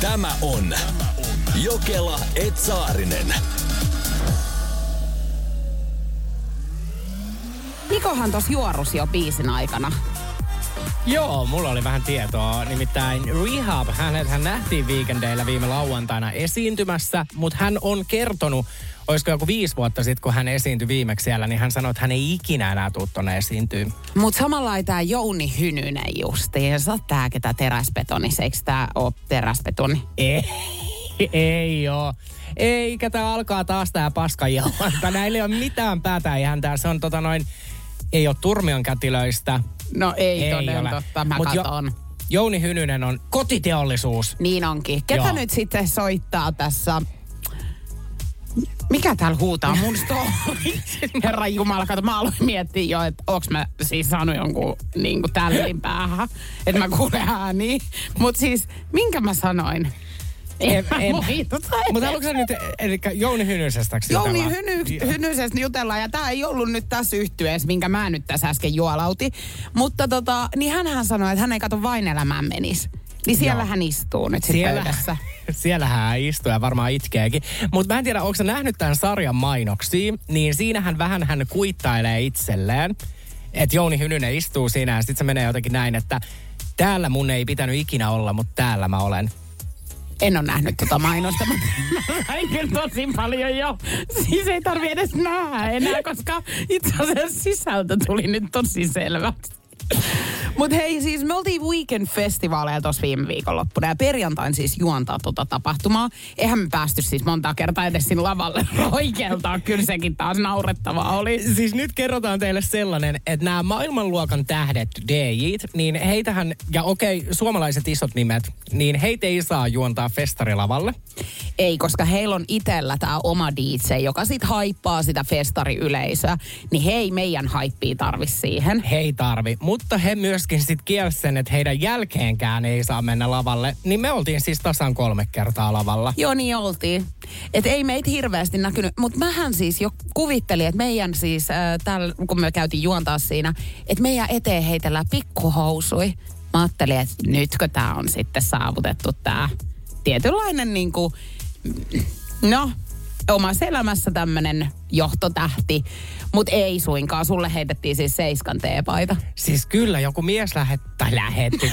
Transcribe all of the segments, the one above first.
Tämä on Jokela Etsaarinen. Nikohan tos juorus jo biisin aikana. Joo, mulla oli vähän tietoa. Nimittäin Rehab, hänet hän nähtiin viikendeillä viime lauantaina esiintymässä, mutta hän on kertonut, olisiko joku viisi vuotta sitten, kun hän esiintyi viimeksi siellä, niin hän sanoi, että hän ei ikinä enää tule tuonne esiintyä. Mut samalla tää Jouni Hynynen justiinsa, tää ketä teräsbetonis, eikö tää oo teräsbetoni? Ei, ei oo. Eikä tää alkaa taas tää paskajauhanta. Näillä ei ole mitään päätä ihan. Se on tota noin, ei ole turmion kätilöistä. No ei, Ei toden ole. totta, mä Mut jo- katon. Jouni Hynynen on kotiteollisuus. Niin onkin. Ketä Joo. nyt sitten soittaa tässä? Mikä täällä huutaa mun story? Herra Jumala, kato, mä aloin miettiä jo, että onks mä siis saanut jonkun niin kuin tällin päähän, että mä kuulen ääniä. Mut siis, minkä mä sanoin? En, en-. Mutta haluatko sä nyt, eli Jouni Hynysestä Jouni? Hyny, Hynysestä jutellaan, ja tämä ei ollut nyt tässä yhtyeessä, minkä mä nyt tässä äsken juolautin. Mutta tota, niin hänhän sanoi, että hän ei kato vain elämään menisi. Niin siellä Joo. hän istuu nyt sitten pöydässä. Siellä hän istuu ja varmaan itkeekin. Mutta mä en tiedä, onko sä nähnyt tämän sarjan mainoksia, niin siinähän vähän hän kuittailee itselleen. Että Jouni Hynynen istuu siinä ja sitten se menee jotenkin näin, että täällä mun ei pitänyt ikinä olla, mutta täällä mä olen. En ole nähnyt tota mainosta, mutta mä sain kyllä tosi paljon jo. Siis ei tarvi edes nähdä enää, koska itse asiassa sisältö tuli nyt tosi selväksi. Mutta hei, siis me oltiin Weekend-festivaaleilla tuossa viime viikonloppuna ja perjantain siis juontaa tota tapahtumaa. Eihän me päästy siis monta kertaa edes sinne lavalle roikeltaa. Kyllä sekin taas naurettavaa oli. Siis nyt kerrotaan teille sellainen, että nämä maailmanluokan tähdet, DJt, niin heitähän, ja okei, suomalaiset isot nimet, niin heitä ei saa juontaa festarilavalle. Ei, koska heillä on itellä tämä oma DJ, joka sit haippaa sitä festariyleisöä. Niin hei, meidän haippia tarvi siihen. He ei tarvi, mutta he myöskin sitten kielsivät sen, että heidän jälkeenkään ei saa mennä lavalle. Niin me oltiin siis tasan kolme kertaa lavalla. Joo, niin oltiin. Et ei meitä hirveästi näkynyt, mutta mähän siis jo kuvittelin, että meidän siis, äh, täällä, kun me käytiin juontaa siinä, että meidän eteen heitellään pikkuhousui. Mä ajattelin, että nytkö tämä on sitten saavutettu tämä tietynlainen niin kuin, no, omassa elämässä tämmöinen johtotähti. Mutta ei suinkaan, sulle heitettiin siis seiskan teepaita. Siis kyllä joku mies lähetti, tai lähetti,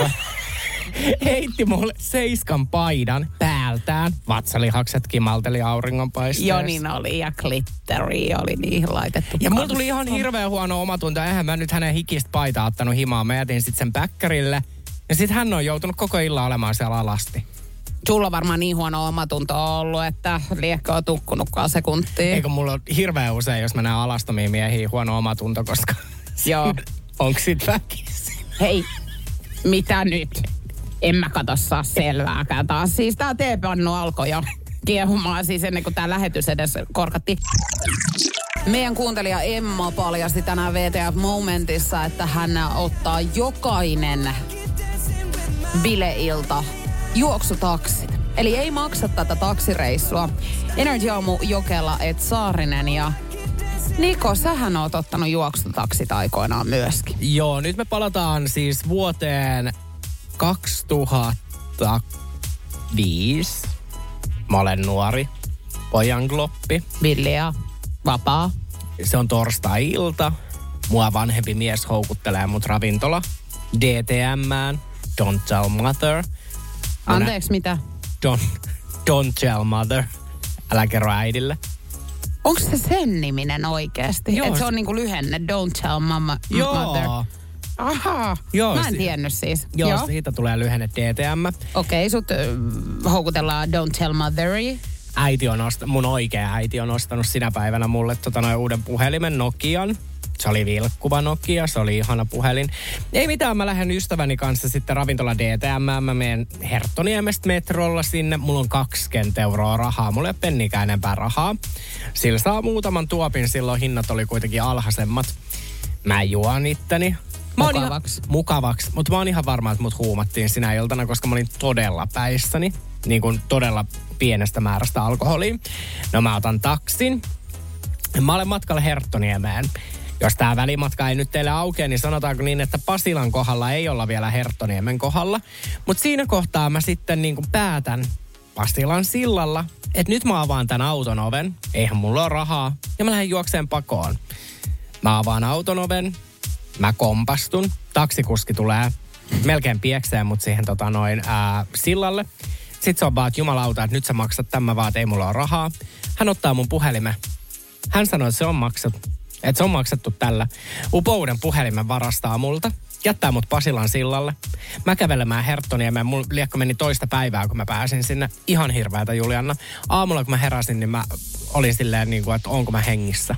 heitti mulle seiskan paidan päältään. Vatsalihakset kimalteli auringonpaisteessa. Joo, niin oli, ja glitteri oli niihin laitettu. Ja mulla tuli ihan hirveän huono omatunto. Eihän mä nyt hänen hikistä paitaa ottanut himaan. Mä jätin sitten sen päkkärille. Ja sitten hän on joutunut koko illan olemaan siellä alasti. Sulla on varmaan niin huono omatunto ollut, että liekko on tukkunutkaan sekuntia. Eikö mulla ole hirveän usein, jos mä näen alastomia miehiä, huono omatunto, koska Joo. onko sit väkisin? Hei, mitä nyt? En mä kato saa selvääkään taas. Siis tää teepannu alkoi jo kiehumaan siis ennen kuin tää lähetys edes korkatti. Meidän kuuntelija Emma paljasti tänään VTF Momentissa, että hän ottaa jokainen bileilta juoksutaksit. Eli ei maksa tätä taksireissua. Energy Aamu Jokela et Saarinen ja Niko, sähän oot ottanut juoksutaksit aikoinaan myöskin. Joo, nyt me palataan siis vuoteen 2005. Mä olen nuori, pojangloppi. Villiä, vapaa. Se on torstai-ilta. Mua vanhempi mies houkuttelee mut ravintola DTMään. Don't tell mother. Anteeksi, mitä? Don't, don't tell mother. Älä kerro äidille. Onko se sen niminen oikeasti? Joo, Että se on niinku lyhenne, don't tell mama, Joo. mother. Aha, Joo, mä en si- tiennyt siis. Joo, Joo. Siitä tulee lyhenne DTM. Okei, sut ö, houkutellaan don't tell motheri. Äiti on ost- mun oikea äiti on ostanut sinä päivänä mulle tota noin uuden puhelimen Nokian. Se oli vilkkuva Nokia, se oli ihana puhelin. Ei mitään, mä lähden ystäväni kanssa sitten ravintola DTM. Mä menen Herttoniemestä metrolla sinne. Mulla on 20 euroa rahaa. Mulla ei ole pennikään enempää rahaa. Sillä saa muutaman tuopin, silloin hinnat oli kuitenkin alhaisemmat. Mä juon itteni. Mä Mukavaksi. Ihan, mukavaksi. Mutta mä oon ihan varma, että mut huumattiin sinä iltana, koska mä olin todella päissäni. Niin kuin todella pienestä määrästä alkoholia. No mä otan taksin. Mä olen matkalla Herttoniemeen. Jos tämä välimatka ei nyt teille aukea, niin sanotaanko niin, että Pasilan kohdalla ei olla vielä Herttoniemen kohdalla. Mutta siinä kohtaa mä sitten niin kuin päätän Pasilan sillalla, että nyt mä avaan tämän auton oven. Eihän mulla ole rahaa. Ja mä lähden juokseen pakoon. Mä avaan auton oven. Mä kompastun. Taksikuski tulee melkein piekseen mut siihen tota noin ää, sillalle. Sitten se on vaan, että jumalauta, että nyt sä maksat tämän vaan, ei mulla ole rahaa. Hän ottaa mun puhelimen. Hän sanoi, että se on maksattu. Että se on maksettu tällä. Upouden puhelimen varastaa multa. Jättää mut Pasilan sillalle. Mä kävelemään Herttoniemeen. Mulla liekko meni toista päivää, kun mä pääsin sinne. Ihan hirveätä, Julianna. Aamulla, kun mä heräsin, niin mä olin silleen, niin kuin, että onko mä hengissä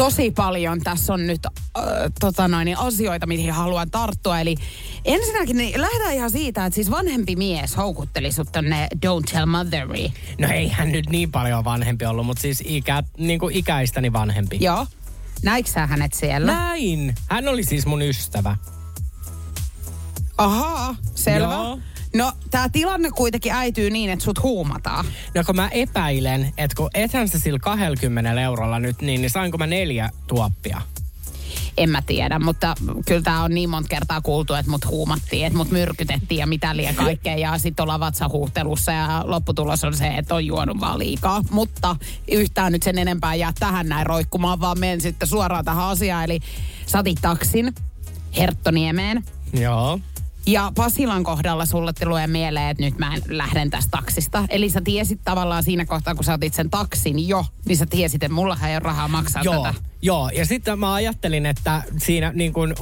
tosi paljon tässä on nyt äh, tota noin, niin asioita, mihin haluan tarttua. Eli ensinnäkin niin lähdetään ihan siitä, että siis vanhempi mies houkutteli sut tonne Don't Tell Motheri. No ei hän nyt niin paljon vanhempi ollut, mutta siis ikä, niin kuin ikäistäni vanhempi. Joo. Näikö sä hänet siellä? Näin. Hän oli siis mun ystävä. Ahaa, selvä. Joo. No, tämä tilanne kuitenkin äityy niin, että sut huumataan. No kun mä epäilen, että kun ethän se sillä 20 eurolla nyt, niin, niin sainko mä neljä tuoppia? En mä tiedä, mutta kyllä tämä on niin monta kertaa kuultu, että mut huumattiin, että mut myrkytettiin ja mitä liian kaikkea. Ja sitten ollaan vatsahuhtelussa ja lopputulos on se, että on juonut vaan liikaa. Mutta yhtään nyt sen enempää jää tähän näin roikkumaan, vaan menen sitten suoraan tähän asiaan. Eli satit taksin Herttoniemeen. Joo. Ja Pasilan kohdalla sulle tulee mieleen, että nyt mä lähden tästä taksista. Eli sä tiesit tavallaan siinä kohtaa, kun sä otit sen taksin jo, niin sä tiesit, että mulla ei ole rahaa maksaa Joo, tätä. joo. ja sitten mä ajattelin, että siinä niin kuin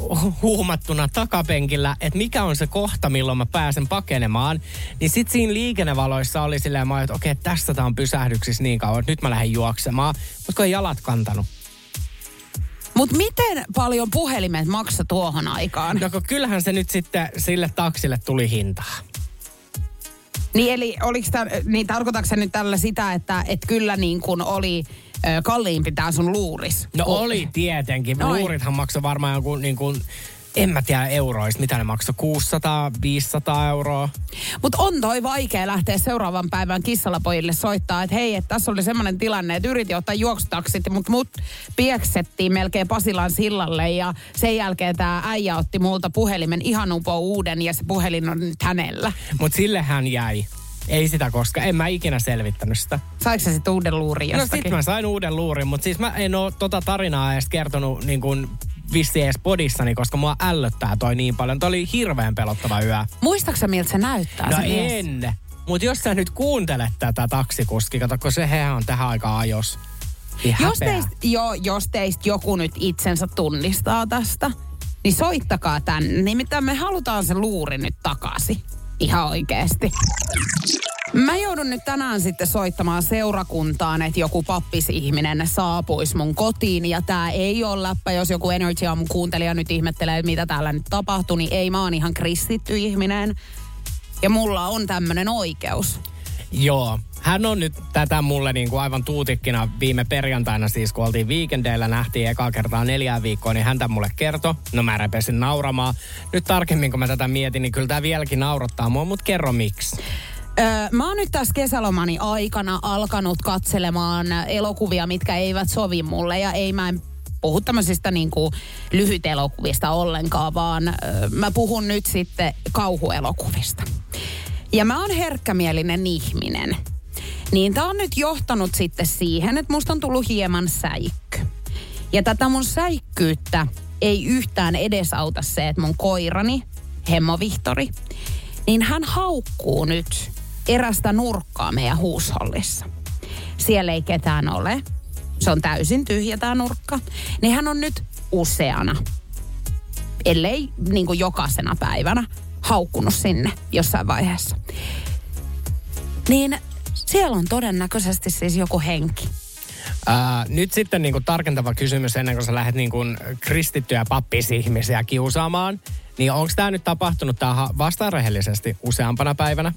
huumattuna takapenkillä, että mikä on se kohta, milloin mä pääsen pakenemaan. Niin sitten siinä liikennevaloissa oli silleen, mä että okei, okay, tästä tää on pysähdyksissä niin kauan, että nyt mä lähden juoksemaan. Mutta kun ei jalat kantanut. Mutta miten paljon puhelimet maksa tuohon aikaan? No kyllähän se nyt sitten sille taksille tuli hintaa. Niin eli oliks tää, niin tarkoitatko nyt tällä sitä, että et kyllä niin kuin oli ö, kalliimpi tää sun luuris? No oli tietenkin. Noin. Luurithan maksoi varmaan joku niin kuin, en mä tiedä euroista, mitä ne maksoi, 600, 500 euroa. Mutta on toi vaikea lähteä seuraavan päivän kissalapojille soittaa, että hei, että tässä oli semmoinen tilanne, että yritin ottaa juoksutaksit, mutta mut pieksettiin melkein Pasilan sillalle ja sen jälkeen tämä äijä otti multa puhelimen ihan upo uuden ja se puhelin on nyt hänellä. Mutta sille hän jäi. Ei sitä koska en mä ikinä selvittänyt sitä. Saiko sä sitten uuden luurin No jostakin? sit mä sain uuden luurin, mutta siis mä en oo tota tarinaa edes kertonut niin kuin vissi edes podissani, koska mua ällöttää toi niin paljon. Toi oli hirveän pelottava yö. Muistaaksä miltä se näyttää No se mies? en. Mutta jos sä nyt kuuntelet tätä taksikuski, kato, kun se he on tähän aikaan ajos. Niin Jos teistä, jo, jos teistä joku nyt itsensä tunnistaa tästä, niin soittakaa tänne. Nimittäin me halutaan se luuri nyt takaisin. Ihan oikeesti. Mä joudun nyt tänään sitten soittamaan seurakuntaan, että joku pappisihminen saapuisi mun kotiin. Ja tää ei ole läppä, jos joku Energy Aamun kuuntelija nyt ihmettelee, mitä täällä nyt tapahtuu, niin ei mä oon ihan kristitty ihminen. Ja mulla on tämmönen oikeus. Joo. Hän on nyt tätä mulle niin kuin aivan tuutikkina viime perjantaina siis, kun oltiin viikendeillä, nähtiin ekaa kertaa neljään viikkoa, niin hän tämän mulle kertoi. No mä repesin nauramaan. Nyt tarkemmin kun mä tätä mietin, niin kyllä tämä vieläkin naurattaa mua, mutta kerro miksi. Öö, mä oon nyt tässä kesälomani aikana alkanut katselemaan elokuvia, mitkä eivät sovi mulle ja ei mä en puhu tämmöisistä niin kuin lyhytelokuvista ollenkaan, vaan öö, mä puhun nyt sitten kauhuelokuvista. Ja mä oon herkkämielinen ihminen. Niin tää on nyt johtanut sitten siihen, että musta on tullut hieman säikky. Ja tätä mun säikkyyttä ei yhtään edesauta se, että mun koirani, Hemmo Vihtori, niin hän haukkuu nyt erästä nurkkaa meidän huushollissa. Siellä ei ketään ole. Se on täysin tyhjä tämä nurkka. Niin hän on nyt useana, ellei niin kuin jokaisena päivänä, haukkunut sinne jossain vaiheessa. Niin siellä on todennäköisesti siis joku henki. Ää, nyt sitten niin kuin tarkentava kysymys ennen kuin sä lähdet niin kuin kristittyjä pappisihmisiä kiusaamaan. Niin onko tämä nyt tapahtunut tähän vastaan rehellisesti useampana päivänä?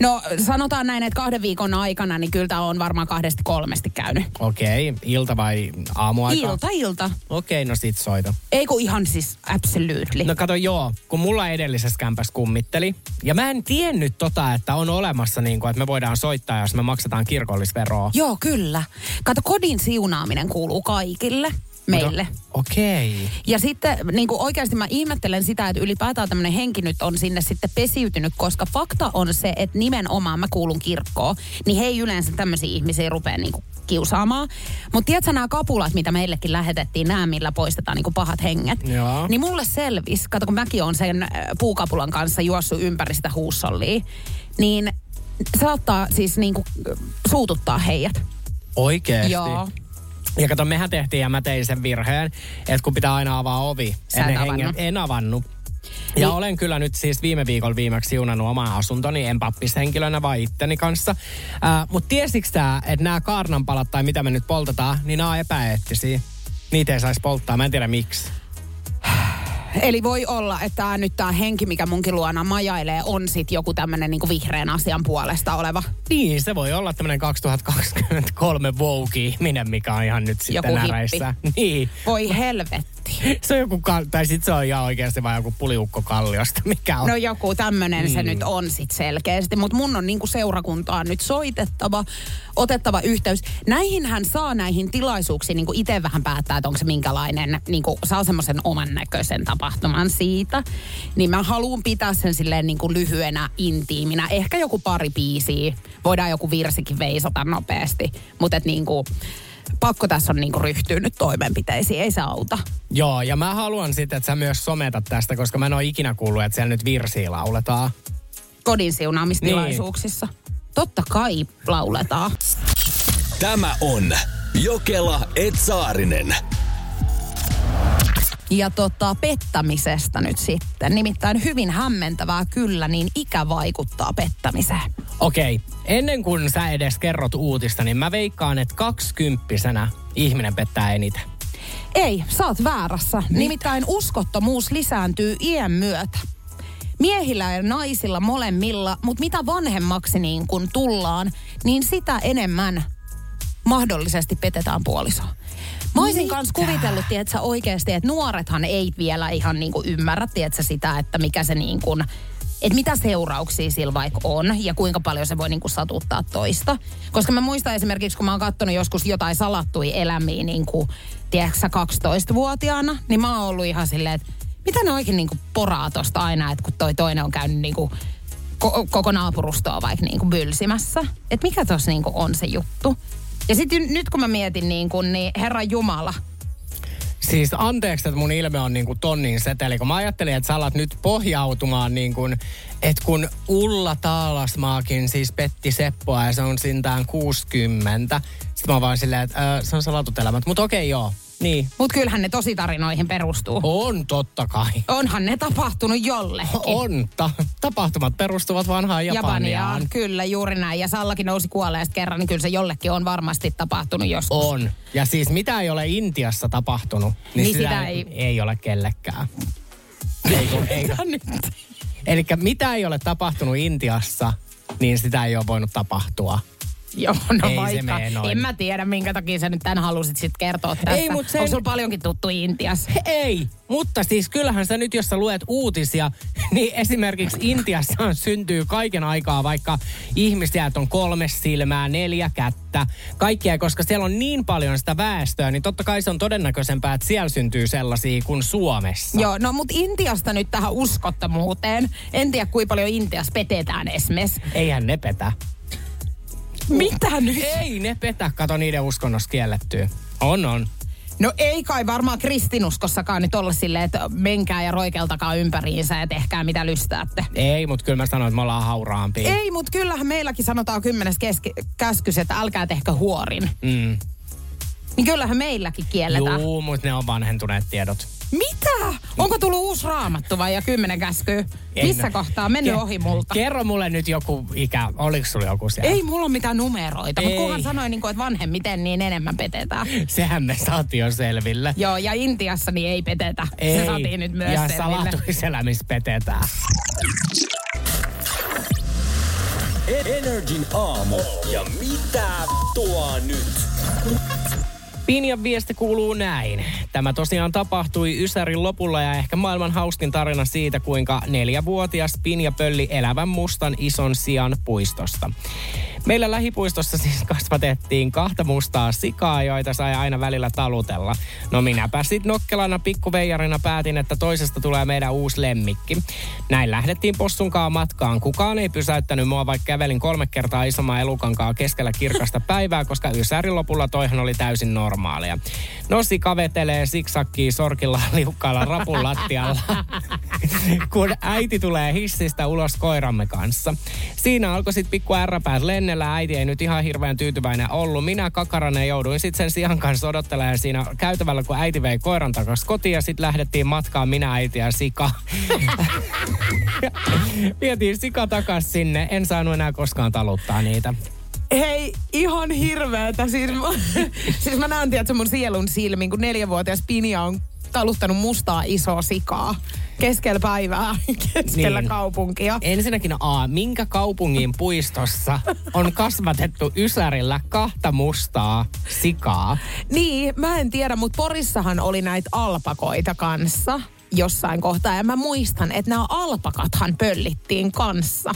No sanotaan näin, että kahden viikon aikana, niin kyllä tämä on varmaan kahdesti kolmesti käynyt. Okei, ilta vai aamuaika? Ilta, ilta. Okei, no sit soita. Ei kun ihan siis absolutely. No kato joo, kun mulla edellisessä kämpässä kummitteli. Ja mä en tiennyt tota, että on olemassa niin kuin, että me voidaan soittaa, jos me maksetaan kirkollisveroa. Joo, kyllä. Kato, kodin siunaaminen kuuluu kaikille meille. No, Okei. Okay. Ja sitten niin kuin oikeasti mä ihmettelen sitä, että ylipäätään tämmöinen henki nyt on sinne sitten pesiytynyt, koska fakta on se, että nimenomaan mä kuulun kirkkoon, niin he ei yleensä tämmöisiä ihmisiä rupea niin kuin kiusaamaan. Mutta tiedätkö nämä kapulat, mitä meillekin lähetettiin, nämä millä poistetaan niin kuin pahat henget, Joo. niin mulle selvisi, kato kun mäkin on sen äh, puukapulan kanssa juossut ympäri sitä huussollia, niin saattaa siis niin kuin suututtaa heidät. Oikeesti? Joo. Ja kato, mehän tehtiin ja mä tein sen virheen, että kun pitää aina avaa ovi. Sä ennen avannut. hengen- En avannut. Ja Niin- olen kyllä nyt siis viime viikolla viimeksi siunannut omaa asuntoni, en pappishenkilönä vaan itteni kanssa. Äh, Mutta tiesitkö sä, että nämä kaarnanpalat tai mitä me nyt poltetaan, niin nämä on epäeettisiä. Niitä ei saisi polttaa, mä en tiedä miksi. Eli voi olla, että tää nyt tämä henki, mikä munkin luona majailee, on sitten joku tämmöinen niinku vihreän asian puolesta oleva. Niin, se voi olla tämmöinen 2023 Vogue-ihminen, mikä on ihan nyt sitten Joku hippi. näreissä. Niin. Voi helvetti. Se on joku, tai sitten se on ihan oikeasti vaan joku puliukko kalliosta, mikä on. No joku tämmöinen mm. se nyt on sit selkeästi, mutta mun on niinku seurakuntaan nyt soitettava, otettava yhteys. Näihinhän saa näihin tilaisuuksiin niinku itse vähän päättää, että onko se minkälainen, niinku saa semmoisen oman näköisen tapahtuman siitä. Niin mä haluan pitää sen silleen niinku lyhyenä, intiiminä. Ehkä joku pari biisiä, voidaan joku virsikin veisata nopeasti, mutta et niinku, pakko tässä on niinku ryhtyä nyt toimenpiteisiin, ei se auta. Joo, ja mä haluan sitten, että sä myös sometat tästä, koska mä en ole ikinä kuullut, että siellä nyt virsiä lauletaan. kodin siunaamistilaisuuksissa. Totta kai lauletaan. Tämä on Jokela Etsaarinen. Ja tota, pettämisestä nyt sitten. Nimittäin hyvin hämmentävää kyllä, niin ikä vaikuttaa pettämiseen. Okei, ennen kuin sä edes kerrot uutista, niin mä veikkaan, että kaksikymppisenä ihminen pettää eniten. Ei, sä oot väärässä. Nimittäin uskottomuus lisääntyy iän myötä. Miehillä ja naisilla molemmilla, mutta mitä vanhemmaksi niin kun tullaan, niin sitä enemmän mahdollisesti petetään puolisoa. Mä olisin Mitä? kanssa kuvitellut, tiedätkö, oikeasti, että nuorethan ei vielä ihan niin kuin ymmärrä, tiedätkö, sitä, että mikä se niin kuin, että mitä seurauksia sillä vaikka on ja kuinka paljon se voi niin kuin satuttaa toista. Koska mä muistan esimerkiksi, kun mä oon katsonut joskus jotain salattuja elämiä niin kuin, tiedätkö, sä, 12-vuotiaana, niin mä oon ollut ihan silleen, että mitä ne oikein niin kuin poraa tosta aina, että kun toi toinen on käynyt niin kuin ko- koko naapurustoa vaikka niin kuin bylsimässä. Että mikä tuossa niin kuin on se juttu. Ja sitten nyt kun mä mietin niin kuin, niin Herra Jumala, Siis anteeksi, että mun ilme on niinku tonnin seteli, kun mä ajattelin, että sä alat nyt pohjautumaan niin kuin, että kun Ulla Taalasmaakin siis petti Seppoa ja se on sintään 60. Sitten mä vaan silleen, että äh, se on salatut elämät. Mutta okei, joo. Niin. mutta kyllähän ne tositarinoihin perustuu. On totta kai. Onhan ne tapahtunut jollekin. On. Ta- tapahtumat perustuvat vanhaan Japaniaan. Kyllä, juuri näin. Ja Sallakin nousi kuolleesta kerran, niin kyllä se jollekin on varmasti tapahtunut joskus. On. Ja siis mitä ei ole Intiassa tapahtunut, niin, Niin sitä, sitä ei, ei- ei ole kellekään. Eikö, eikö? Eli mitä ei ole tapahtunut Intiassa, niin sitä ei ole voinut tapahtua. Joo, no Ei se vaikka. mene noin. En mä tiedä, minkä takia sä nyt tämän halusit sit kertoa tästä. Ei, mut sen- On sulla paljonkin tuttu Intiassa. Ei, mutta siis kyllähän sä nyt, jos sä luet uutisia, niin esimerkiksi Intiassa syntyy kaiken aikaa vaikka ihmisiä, että on kolme silmää, neljä kättä, kaikkia, koska siellä on niin paljon sitä väestöä, niin totta kai se on todennäköisempää, että siellä syntyy sellaisia kuin Suomessa. Joo, no mut Intiasta nyt tähän uskottomuuteen. En tiedä, kuinka paljon Intiassa petetään esimerkiksi. Eihän ne petä. Mitä nyt? Ei ne petä, kato niiden uskonnossa kiellettyä. On, on. No ei kai varmaan kristinuskossakaan nyt olla silleen, että menkää ja roikeltakaa ympäriinsä ja tehkää mitä lystäätte. Ei, mutta kyllä mä sanoin, että me ollaan hauraampia. Ei, mutta kyllähän meilläkin sanotaan kymmenes keski- käskys, että älkää tehkö huorin. Mm. Niin kyllähän meilläkin kielletään. Juu, mutta ne on vanhentuneet tiedot. Mitä? Onko tullut uusi raamattu vai ja kymmenen käskyä? Ei Missä kohtaa? Mennyt Ke- ohi multa. Kerro mulle nyt joku ikä. Oliko sulla joku siellä? Ei mulla ole mitään numeroita, mutta Ei. kunhan sanoin, niin kuin, että vanhemmiten niin enemmän petetään. Sehän me saatiin jo selville. Joo, ja Intiassa niin ei petetä. Ei. Se saatiin nyt myös ja selville. salatuiselämissä petetään. Energin aamu. Ja mitä tuo nyt? Pinjan viesti kuuluu näin. Tämä tosiaan tapahtui Ysärin lopulla ja ehkä maailman hauskin tarina siitä, kuinka neljävuotias Pinja pölli elävän mustan ison sian puistosta. Meillä lähipuistossa siis kasvatettiin kahta mustaa sikaa, joita sai aina välillä talutella. No minäpä sit nokkelana pikkuveijarina päätin, että toisesta tulee meidän uusi lemmikki. Näin lähdettiin possunkaan matkaan. Kukaan ei pysäyttänyt mua, vaikka kävelin kolme kertaa isomman elukankaa keskellä kirkasta päivää, koska Ysärin lopulla toihan oli täysin normaalia. No sika vetelee siksakkii sorkilla liukkaalla rapun lattialla, kun äiti tulee hissistä ulos koiramme kanssa. Siinä alkoi sitten pikku ärräpäät lennellä. Äiti ei nyt ihan hirveän tyytyväinen ollut. Minä kakaranen jouduin sitten sen sian kanssa odottelemaan siinä käytävällä, kun äiti vei koiran takaisin kotiin ja sitten lähdettiin matkaan minä, äiti ja sika. Vietiin sika takas sinne. En saanut enää koskaan taluttaa niitä. Hei, ihan hirveetä. Siis, siis mä näen, tiedätkö, mun sielun silmin, kun neljävuotias Pinja on taluttanut mustaa isoa sikaa keskellä päivää, keskellä niin. kaupunkia. Ensinnäkin A, minkä kaupungin puistossa on kasvatettu Ysärillä kahta mustaa sikaa? Niin, mä en tiedä, mutta Porissahan oli näitä alpakoita kanssa jossain kohtaa. Ja mä muistan, että nämä alpakathan pöllittiin kanssa.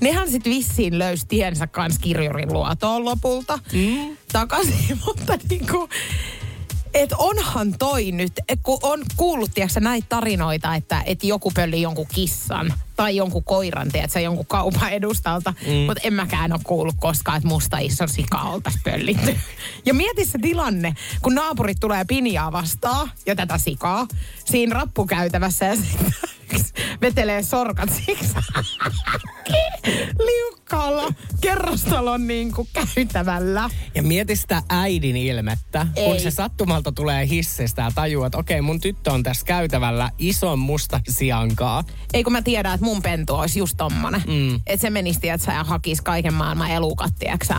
Nehän sitten vissiin löysi tiensä kanssa kirjurin luotoon lopulta mm. takaisin. Mutta niinku, et onhan toi nyt, kun on kuullut tiiäksä, näitä tarinoita, että, että joku pölli jonkun kissan tai jonkun koiran, tiedätkö, jonkun kaupan edustalta. Mm. Mutta en mäkään ole kuullut koskaan, että musta iso sika oltaisi pöllitty. Ja mieti se tilanne, kun naapurit tulee pinjaa vastaan ja tätä sikaa siinä rappukäytävässä ja sitten vetelee sorkat siksi liukkaalla kerrostalon niin kuin käytävällä. Ja mieti sitä äidin ilmettä, Ei. kun se sattumalta tulee hissistä ja tajuu, että okei, mun tyttö on tässä käytävällä ison musta siankaa. Ei kun mä tiedän, että mun pentu olisi just tommonen. Mm. Että se menisi, että sä hakis kaiken maailman elukat,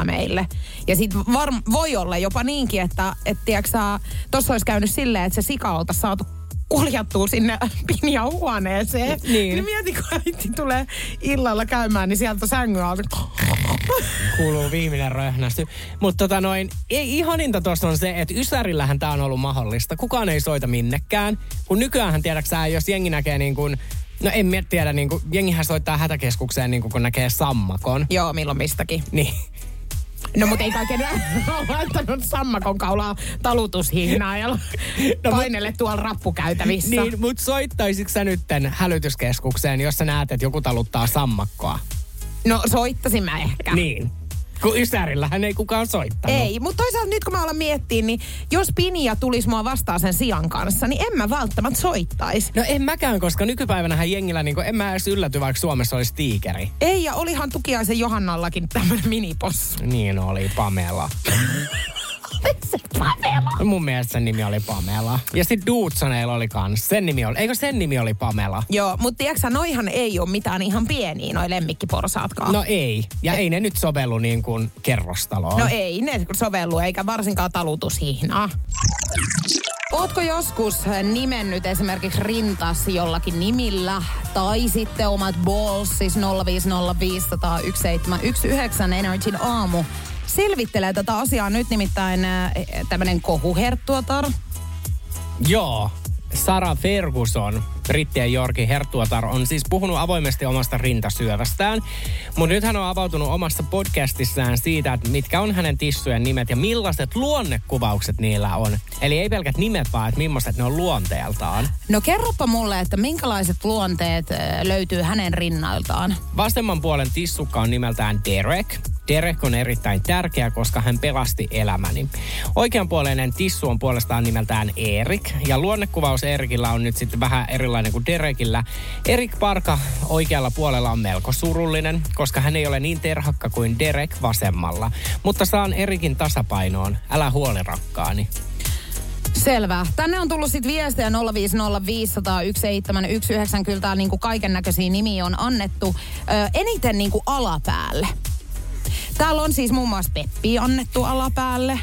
meille. Ja sit var- voi olla jopa niinkin, että et, tiiäksä, tossa olisi käynyt silleen, että se sika oltaisiin saatu kuljettua sinne Pinjan huoneeseen. Niin. niin mieti, kun äiti tulee illalla käymään, niin sieltä sängyn alta kuuluu viimeinen röhnästy. Mutta tota noin, ei ihaninta tuossa on se, että Ysärillähän tämä on ollut mahdollista. Kukaan ei soita minnekään. Kun nykyään tiedäksä, jos jengi näkee niin kuin No en tiedä, niin kuin, jengihän soittaa hätäkeskukseen niin kuin, kun näkee sammakon. Joo, milloin mistäkin. Niin. No mutta ei kaiken ole laittanut sammakon kaulaa talutushihnaa ja no, painelle tuolla rappukäytävissä. Niin, mutta soittaisitko sä nytten hälytyskeskukseen, jos sä näet, että joku taluttaa sammakkoa? No soittasin mä ehkä. Niin. Kun Ysärillähän ei kukaan soittanut. Ei, mutta toisaalta nyt kun mä alan miettiä, niin jos Pinja tulisi mua vastaan sen sian kanssa, niin en mä välttämättä soittaisi. No en mäkään, koska nykypäivänähän jengillä, niin en mä edes ylläty, vaikka Suomessa olisi tiikeri. Ei, ja olihan tukiaisen Johannallakin tämmöinen minipossu. Niin oli, Pamela. Pamela? Mun mielestä sen nimi oli Pamela. Ja sitten Duutsoneilla oli kans. Sen nimi oli, eikö sen nimi oli Pamela? Joo, mutta tiedätkö noihan ei ole mitään ihan pieniä, noi lemmikkiporsaatkaan. No ei. Ja ei, ei ne nyt sovellu niin kuin kerrostaloon. No ei ne sovellu, eikä varsinkaan talutushihnaa. Ootko joskus nimennyt esimerkiksi rintas jollakin nimillä tai sitten omat balls, siis 050501719 Energin aamu selvittelee tätä asiaa nyt nimittäin äh, tämmöinen kohuherttuatar. Joo, Sara Ferguson, brittien Jorki Hertuatar, on siis puhunut avoimesti omasta rintasyövästään. Mutta nyt hän on avautunut omassa podcastissaan siitä, että mitkä on hänen tissujen nimet ja millaiset luonnekuvaukset niillä on. Eli ei pelkät nimet, vaan että millaiset ne on luonteeltaan. No kerropa mulle, että minkälaiset luonteet äh, löytyy hänen rinnailtaan. Vasemman puolen tissukka on nimeltään Derek. Derek on erittäin tärkeä, koska hän pelasti elämäni. Oikeanpuoleinen tissu on puolestaan nimeltään Erik, ja luonnekuvaus Erikillä on nyt sitten vähän erilainen kuin Derekillä. Erik Parka oikealla puolella on melko surullinen, koska hän ei ole niin terhakka kuin Derek vasemmalla. Mutta saan Erikin tasapainoon. Älä huoli rakkaani. Selvä. Tänne on tullut sitten viestejä 050501719. Kyllä tää niinku kaiken näköisiä nimiä on annettu. Ö, eniten niinku alapäälle. Täällä on siis muun muassa Peppi annettu alapäälle.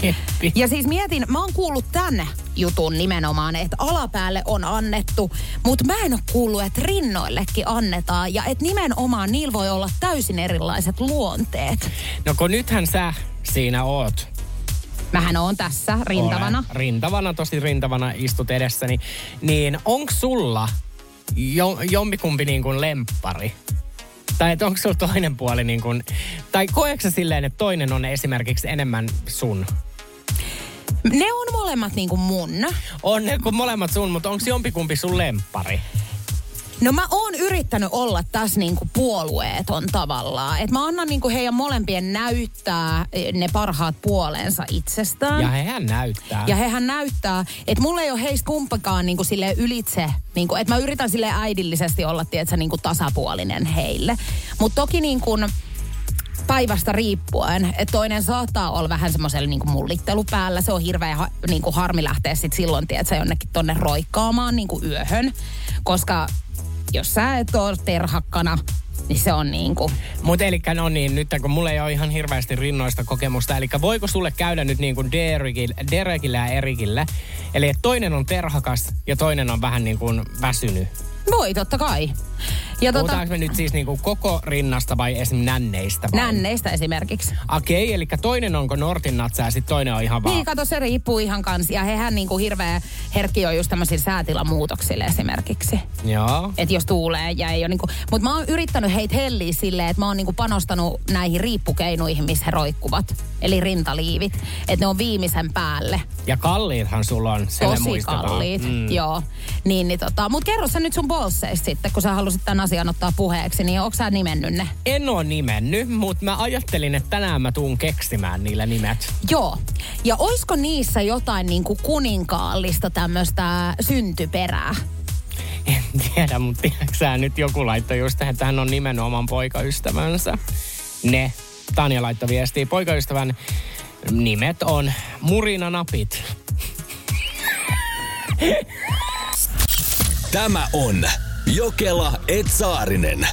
Peppi. Ja siis mietin, mä oon kuullut tänne jutun nimenomaan, että alapäälle on annettu, mutta mä en ole kuullut, että rinnoillekin annetaan ja että nimenomaan niillä voi olla täysin erilaiset luonteet. No kun nythän sä siinä oot. Mähän on tässä rintavana. Olen rintavana, tosi rintavana istut edessäni. Niin onko sulla jo, jompikumpi niin kuin lemppari? Tai että onko sulla toinen puoli niin kuin, tai koetko silleen, että toinen on esimerkiksi enemmän sun? Ne on molemmat niin kuin mun. On ne kun molemmat sun, mutta onko jompikumpi sun lemppari? No mä oon yrittänyt olla tässä niinku puolueeton tavallaan. Että mä annan niinku heidän molempien näyttää eh, ne parhaat puolensa itsestään. Ja hehän näyttää. Ja hehän näyttää, että mulla ei ole heistä kumpakaan niinku sille ylitse, niinku, että mä yritän sille äidillisesti olla tiedätkö, niinku tasapuolinen heille. Mutta toki niin kuin, päivästä riippuen, että toinen saattaa olla vähän semmoisella niin mullittelu päällä. Se on hirveä ha, niin kuin harmi lähteä sit silloin, tiedätkö, jonnekin tonne roikkaamaan niin kuin yöhön. Koska jos sä et ole terhakkana, niin se on niin kuin... Mutta eli no niin, nyt kun mulla ei ole ihan hirveästi rinnoista kokemusta, eli voiko sulle käydä nyt niin kuin Derekillä, Derekillä ja Erikillä? Eli toinen on terhakas ja toinen on vähän niin kuin väsynyt. Voi, totta kai. Ja tota- Puhutaanko tota, me nyt siis niinku koko rinnasta vai esim. nänneistä? Vai? Nänneistä esimerkiksi. Okei, okay, eli toinen onko Nortin natsa ja sitten toinen on ihan vaan... Niin, kato, se riippuu ihan kans. Ja hehän niinku hirveä herkki on just tämmöisille säätilamuutoksille esimerkiksi. Joo. Että jos tuulee ja ei ole niinku... Mutta mä oon yrittänyt heitä helliä silleen, että mä oon niinku panostanut näihin riippukeinuihin, missä he roikkuvat. Eli rintaliivit. Että ne on viimeisen päälle. Ja kalliithan sulla on, se Tosi kalliit, mm. joo. Niin, niin tota, mut kerro sä nyt sun bolseista sitten, kun sä halusit tämän asian ottaa puheeksi, niin onko sä nimennyt ne? En ole nimennyt, mutta mä ajattelin, että tänään mä tuun keksimään niillä nimet. Joo. Ja oisko niissä jotain niin kuin kuninkaallista tämmöistä syntyperää? En tiedä, mutta tiedätkö nyt joku laittoi just tähän, että hän on nimennyt oman poikaystävänsä. Ne. Tanja laittoi viestiä. Poikaystävän nimet on Murina Napit. Tämä on Jokela Etsaarinen.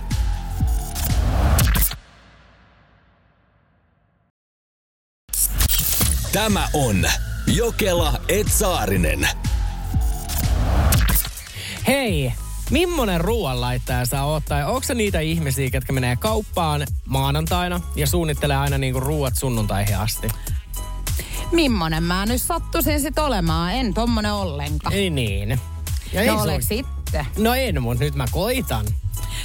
Tämä on Jokela Etsaarinen. Hei, millainen ruoanlaittaja sä oot? Tai onko niitä ihmisiä, jotka menee kauppaan maanantaina ja suunnittelee aina niinku ruuat sunnuntaihin asti? Mimmonen mä nyt sattuisin sit olemaan? En tommonen ollenkaan. Ei niin. Ja no oleks sun... No en, mutta nyt mä koitan.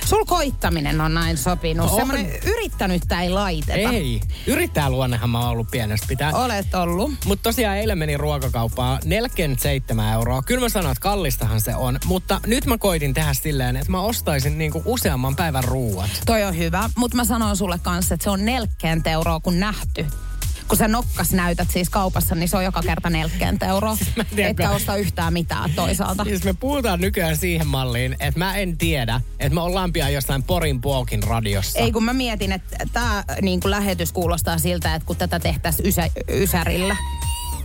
Sul koittaminen on näin sopinut. On. Semmoinen yrittänyt ei laiteta. Ei. Yrittää luonnehan mä oon ollut pienestä pitää. Olet ollut. Mutta tosiaan eilen meni ruokakauppaan 47 euroa. Kyllä mä sanoin, että kallistahan se on. Mutta nyt mä koitin tehdä silleen, että mä ostaisin niinku useamman päivän ruuat. Toi on hyvä. Mutta mä sanon sulle kanssa, että se on 40 euroa kun nähty kun sä nokkas näytät siis kaupassa, niin se on joka kerta 40 euroa. Siis Etkä osta yhtään mitään toisaalta. Siis me puhutaan nykyään siihen malliin, että mä en tiedä, että me ollaan pian jossain Porin Puokin radiossa. Ei kun mä mietin, että tämä niin lähetys kuulostaa siltä, että kun tätä tehtäisiin ysä, Ysärillä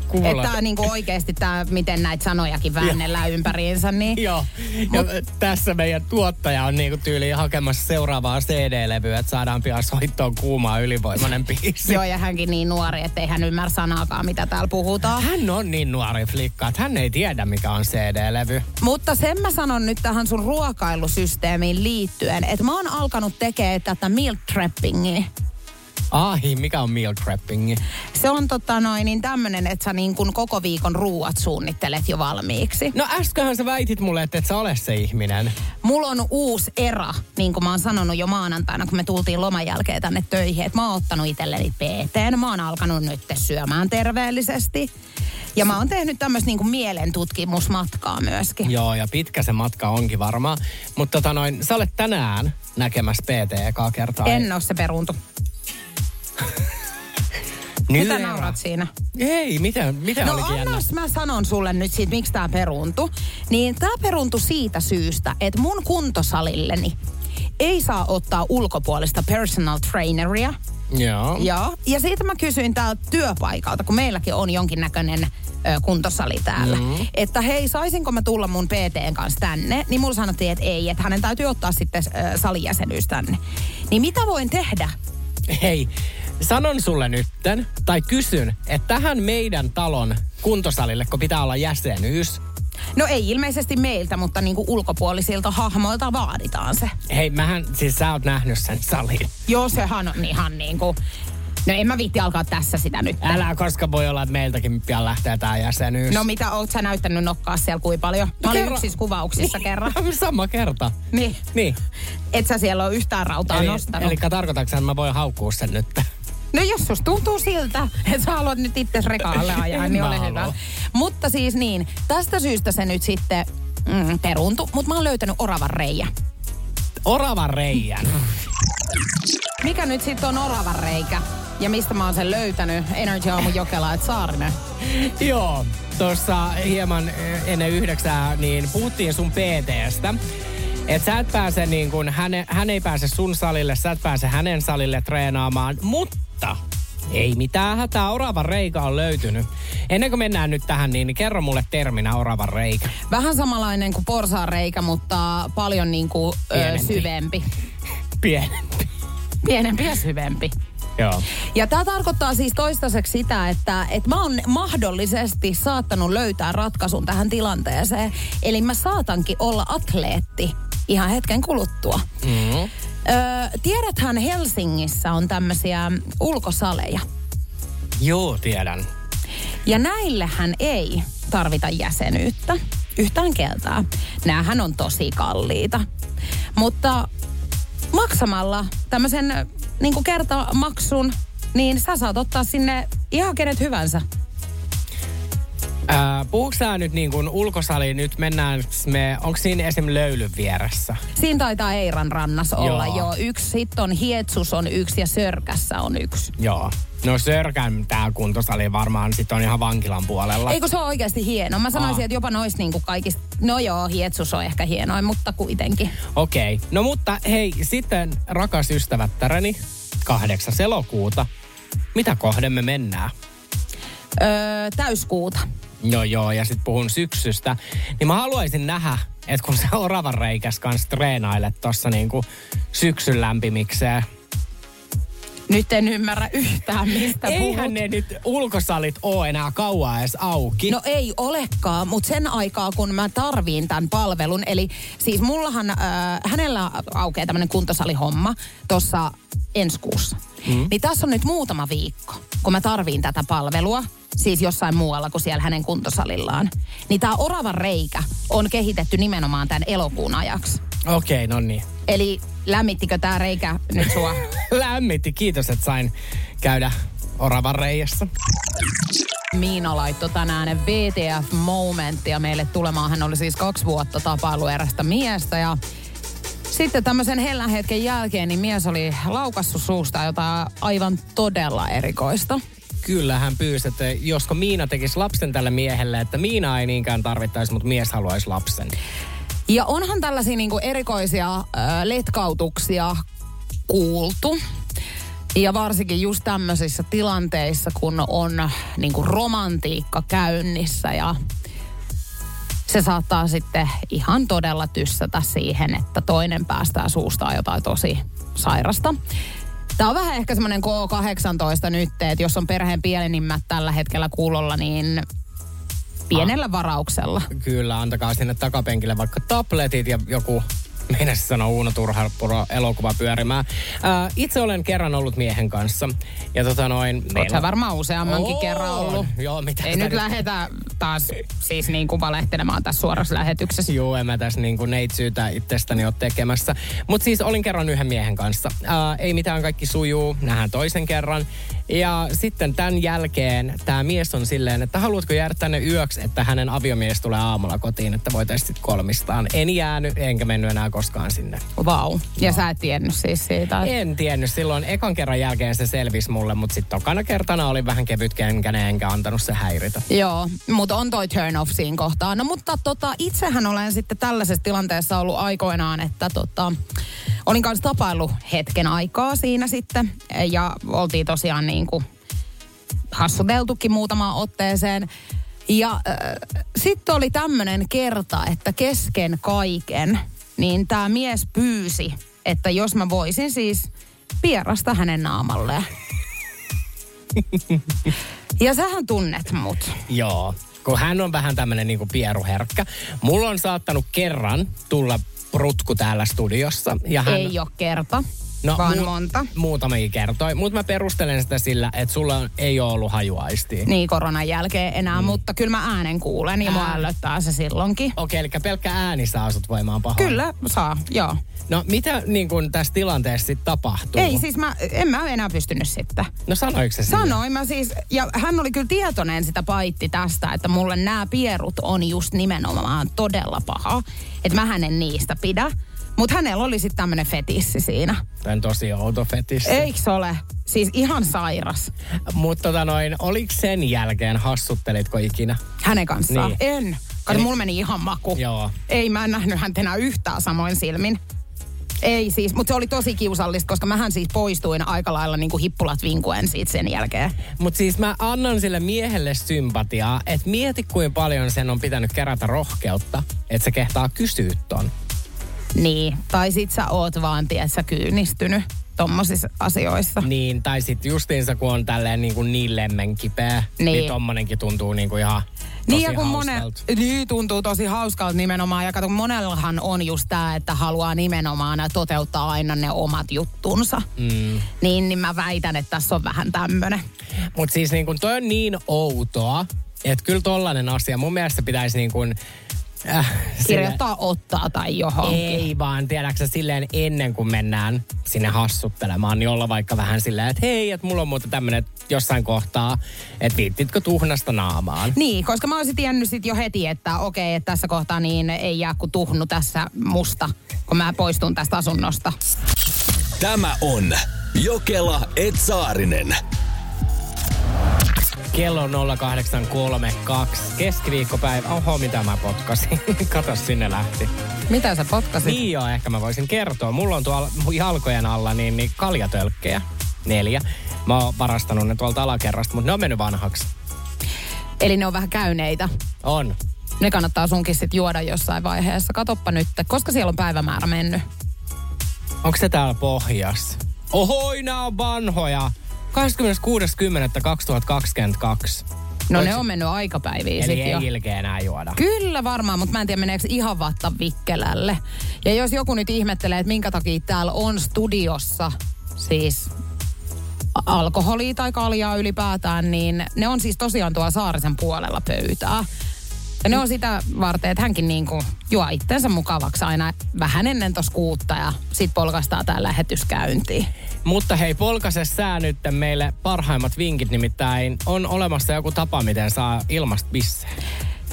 kuulla. Että tämä niinku oikeasti tämä, miten näitä sanojakin väännellään ympäriinsä. Niin. Joo, ja Mut, tässä meidän tuottaja on niinku tyyli hakemassa seuraavaa CD-levyä, että saadaan pian soittoon kuumaa ylivoimainen biisi. Joo, ja hänkin niin nuori, että ei hän ymmärrä sanaakaan, mitä täällä puhutaan. Hän on niin nuori flikka, että hän ei tiedä, mikä on CD-levy. Mutta sen mä sanon nyt tähän sun ruokailusysteemiin liittyen, että mä oon alkanut tekemään tätä meal trappingia. Ai, mikä on meal trapping? Se on tota noin, niin tämmönen, että sä niin kun koko viikon ruuat suunnittelet jo valmiiksi. No äsköhän sä väitit mulle, että et sä ole se ihminen. Mulla on uusi era, niin kuin mä oon sanonut jo maanantaina, kun me tultiin loman jälkeen tänne töihin, että mä oon ottanut itselleni PT. Mä oon alkanut nyt syömään terveellisesti. Ja mä oon tehnyt tämmöistä niinku mielentutkimusmatkaa myöskin. Joo, ja pitkä se matka onkin varmaan. Mutta tota noin, sä olet tänään näkemässä PT ekaa kertaa. En oo se peruntu. Mitä naurat siinä? Ei, mitä, mitä no oli annas mä sanon sulle nyt siitä, miksi tää peruntu. Niin tää peruntu siitä syystä, että mun kuntosalilleni ei saa ottaa ulkopuolista personal traineria. Joo. Joo. Ja siitä mä kysyin täältä työpaikalta, kun meilläkin on jonkinnäköinen ö, kuntosali täällä. Mm. Että hei, saisinko mä tulla mun PTn kanssa tänne? Niin mulla sanottiin, että ei, että hänen täytyy ottaa sitten ö, salijäsenyys tänne. Niin mitä voin tehdä? Hei, Sanon sulle nytten, tai kysyn, että tähän meidän talon kuntosalille, kun pitää olla jäsenyys, No ei ilmeisesti meiltä, mutta niinku ulkopuolisilta hahmoilta vaaditaan se. Hei, mähän, siis sä oot nähnyt sen salin. Joo, sehän on ihan niinku... No en mä viitti alkaa tässä sitä nyt. Älä, koska voi olla, että meiltäkin pian lähtee tää jäsenyys. No mitä, oot sä näyttänyt nokkaa siellä kuin paljon? Mä olin kerro. yksissä kuvauksissa kerran. Sama kerta. Niin. Niin. Et sä siellä ole yhtään rautaa Eli, nostanut. eli tarkoitatko että mä voin haukkua sen nyt? No jos sus tuntuu siltä, että sä haluat nyt itse rekaalle ajaa, niin ole hyvä. Mutta siis niin, tästä syystä se nyt sitten mm, peruuntu, mutta mä oon löytänyt oravan reijä. Oravan reijän. Mikä nyt sitten on oravan reikä? Ja mistä mä oon sen löytänyt? Energy Aamu Jokela, et Saarinen. Joo, tuossa hieman eh, ennen yhdeksää niin puhuttiin sun PTstä. Et sä et pääse niin kun, hän, hän ei pääse sun salille, sä et pääse hänen salille treenaamaan, mutta ei mitään hätää, oravan reikä on löytynyt. Ennen kuin mennään nyt tähän, niin kerro mulle terminä oravan reikä. Vähän samanlainen kuin porsaan reikä, mutta paljon niin kuin, ö, Pienempi. syvempi. Pienempi. Pienempi ja syvempi. Joo. Ja tämä tarkoittaa siis toistaiseksi sitä, että, että mä oon mahdollisesti saattanut löytää ratkaisun tähän tilanteeseen. Eli mä saatankin olla atleetti ihan hetken kuluttua. Mm-hmm. Öö, tiedäthän Helsingissä on tämmöisiä ulkosaleja. Joo, tiedän. Ja näillehän ei tarvita jäsenyyttä yhtään keltää. Nämähän on tosi kalliita. Mutta maksamalla tämmöisen niin kertamaksun, niin sä saat ottaa sinne ihan kenet hyvänsä. Puhuuko sä nyt niin kuin ulkosali, nyt mennään me, onko siinä esim. löylyn vieressä? Siinä taitaa Eiran rannas olla Joo. jo yksi. Sitten on Hietsus on yksi ja Sörkässä on yksi. Joo. No Sörkän tää kuntosali varmaan sit on ihan vankilan puolella. Eikö se ole oikeasti hieno? Mä sanoisin, Aa. että jopa noista niin kaikista... No joo, Hietsus on ehkä hienoin, mutta kuitenkin. Okei. Okay. No mutta hei, sitten rakas ystävättäreni, 8. elokuuta. Mitä kohden me mennään? Öö, täyskuuta. No joo, ja sitten puhun syksystä. Niin mä haluaisin nähdä, että kun sä oravan reikäs kanssa treenailet tossa niinku syksyn lämpimikseen. Nyt en ymmärrä yhtään, mistä Eihän puhut. ne nyt ulkosalit oo enää kauaa edes auki. No ei olekaan, mutta sen aikaa, kun mä tarviin tämän palvelun, eli siis mullahan, äh, hänellä aukeaa tämmöinen kuntosalihomma tuossa ensi kuussa. Mm. Niin tässä on nyt muutama viikko, kun mä tarviin tätä palvelua, siis jossain muualla kuin siellä hänen kuntosalillaan. Niin tämä oravan reikä on kehitetty nimenomaan tämän elokuun ajaksi. Okei, okay, no niin. Eli lämmittikö tämä reikä nyt sua? Lämmitti, kiitos, että sain käydä oravan reijässä. Miina laittoi tänään VTF Momentia meille tulemaan. Hän oli siis kaksi vuotta tapailu erästä miestä ja sitten tämmöisen hellän hetken jälkeen niin mies oli laukassut suusta jotain aivan todella erikoista. Kyllä hän pyysi, että josko Miina tekisi lapsen tälle miehelle, että Miina ei niinkään tarvittaisi, mutta mies haluaisi lapsen. Ja onhan tällaisia niinku erikoisia äh, letkautuksia kuultu. Ja varsinkin just tämmöisissä tilanteissa, kun on niinku romantiikka käynnissä ja se saattaa sitten ihan todella tyssätä siihen, että toinen päästää suustaan jotain tosi sairasta. Tämä on vähän ehkä semmoinen K18 nyt, että jos on perheen pienimmät tällä hetkellä kuulolla, niin pienellä varauksella. Kyllä, antakaa sinne takapenkille vaikka tabletit ja joku Meinasin sanoa Uuno Turhapuro elokuva pyörimään. Ää, itse olen kerran ollut miehen kanssa. Ja tota noin... Oot sä varmaan useammankin Oon. kerran ollut. Joo, mitä Ei nyt lähdetä taas siis niin kuin valehtelemaan tässä suorassa lähetyksessä. Joo, en mä tässä niin kuin neitsyytä itsestäni ole tekemässä. Mutta siis olin kerran yhden miehen kanssa. Ää, ei mitään, kaikki sujuu. Nähdään toisen kerran. Ja sitten tämän jälkeen tämä mies on silleen, että haluatko jäädä tänne yöksi, että hänen aviomies tulee aamulla kotiin, että voitaisiin sitten kolmistaan. En jäänyt, enkä mennyt enää koskaan sinne. Vau. Wow. Ja sä et tiennyt siis siitä. että- En tiennyt. Silloin ekan kerran jälkeen se selvisi mulle, mutta sitten tokana kertana oli vähän kevytkenkäinen, enkä antanut se häiritä. Joo, mutta on toi turn off siinä kohtaa. No mutta tota, itsehän olen sitten tällaisessa tilanteessa ollut aikoinaan, että tota, olin kanssa tapailu hetken aikaa siinä sitten. Ja oltiin tosiaan niin kuin hassuteltukin muutamaan otteeseen. Ja äh, sitten oli tämmöinen kerta, että kesken kaiken, niin tämä mies pyysi, että jos mä voisin siis pierasta hänen naamalleen. Ja sähän tunnet mut. Joo, kun hän on vähän tämmönen niinku pieruherkkä. Mulla on saattanut kerran tulla prutku täällä studiossa. Ja hän, Ei ole kerta, no, vaan mu- monta. Muutamikin kertoi, mutta mä perustelen sitä sillä, että sulla on- ei ole ollut hajuaistia. Niin koronan jälkeen enää, mm. mutta kyllä mä äänen kuulen ja mua Ää. ällöttää se silloinkin. Okei, eli pelkkä ääni saa sut voimaan pahoin. Kyllä, saa, joo. No mitä niin kun tässä tilanteessa sitten tapahtuu? Ei siis mä, en mä enää pystynyt sitten. No sanoiko se? Sanoin mä siis, ja hän oli kyllä tietoinen sitä paitti tästä, että mulle nämä pierut on just nimenomaan todella paha. Että mä en niistä pidä. Mutta hänellä oli sitten tämmönen fetissi siinä. Tämä on tosi outo fetissi. Eiks ole? Siis ihan sairas. Mutta tota noin, oliko sen jälkeen, hassuttelitko ikinä? Hänen kanssaan. Niin. En. Kato, Eli- mulla meni ihan maku. Joo. Ei mä en nähnyt häntä enää yhtään samoin silmin. Ei siis, mutta se oli tosi kiusallista, koska mähän siis poistuin aika lailla niin kuin hippulat vinkuen siitä sen jälkeen. Mutta siis mä annan sille miehelle sympatiaa, että mieti kuinka paljon sen on pitänyt kerätä rohkeutta, että se kehtaa kysyä ton. Niin, tai sit sä oot vaan, tietsä, kyynistynyt tommosissa asioissa. Niin, tai sitten justiinsa kun on tälleen niin, kuin niin lemmenkipeä, niin. Niin. niin tommonenkin tuntuu niin kuin ihan tosi Niin ja kun mone, niin tuntuu tosi hauskalta nimenomaan. Ja kato, kun monellahan on just tämä, että haluaa nimenomaan toteuttaa aina ne omat juttunsa. Mm. Niin, niin mä väitän, että tässä on vähän tämmönen. Mutta siis niin kun toi on niin outoa, että kyllä tollanen asia, mun mielestä pitäisi niin kuin, äh, sille- Kirjoittaa ottaa tai johonkin. Ei vaan, tiedäksä silleen ennen kuin mennään sinne hassuttelemaan, niin olla vaikka vähän silleen, että hei, että mulla on muuten tämmönen jossain kohtaa, että viittitkö tuhnasta naamaan? Niin, koska mä olisin tiennyt sit jo heti, että okei, että tässä kohtaa niin ei jää kuin tuhnu tässä musta, kun mä poistun tästä asunnosta. Tämä on Jokela Etsaarinen. Kello on 0832, keskiviikkopäivä. Oho, mitä mä potkasin. Kato, sinne lähti. Mitä sä potkasit? Niin joo, ehkä mä voisin kertoa. Mulla on tuolla jalkojen alla niin, niin kaljatölkkejä. Neljä. Mä oon varastanut ne tuolta alakerrasta, mutta ne on mennyt vanhaksi. Eli ne on vähän käyneitä. On. Ne kannattaa sunkin sit juoda jossain vaiheessa. Katoppa nyt, koska siellä on päivämäärä mennyt. Onko se täällä pohjas? Ohoi, nää on vanhoja. 26.10.2022. No Oiks- ne on mennyt aikapäiviin Eli sit jo. ei ilkeä enää juoda. Kyllä varmaan, mutta mä en tiedä meneekö ihan vatta vikkelälle. Ja jos joku nyt ihmettelee, että minkä takia täällä on studiossa siis alkoholia tai kaljaa ylipäätään, niin ne on siis tosiaan tuolla Saarisen puolella pöytää. Ja ne on sitä varten, että hänkin niinku juo itsensä mukavaksi aina vähän ennen tos kuutta ja sit polkastaa tää lähetyskäyntiin. Mutta hei, polkase sää nyt meille parhaimmat vinkit, nimittäin on olemassa joku tapa, miten saa ilmasta bissejä.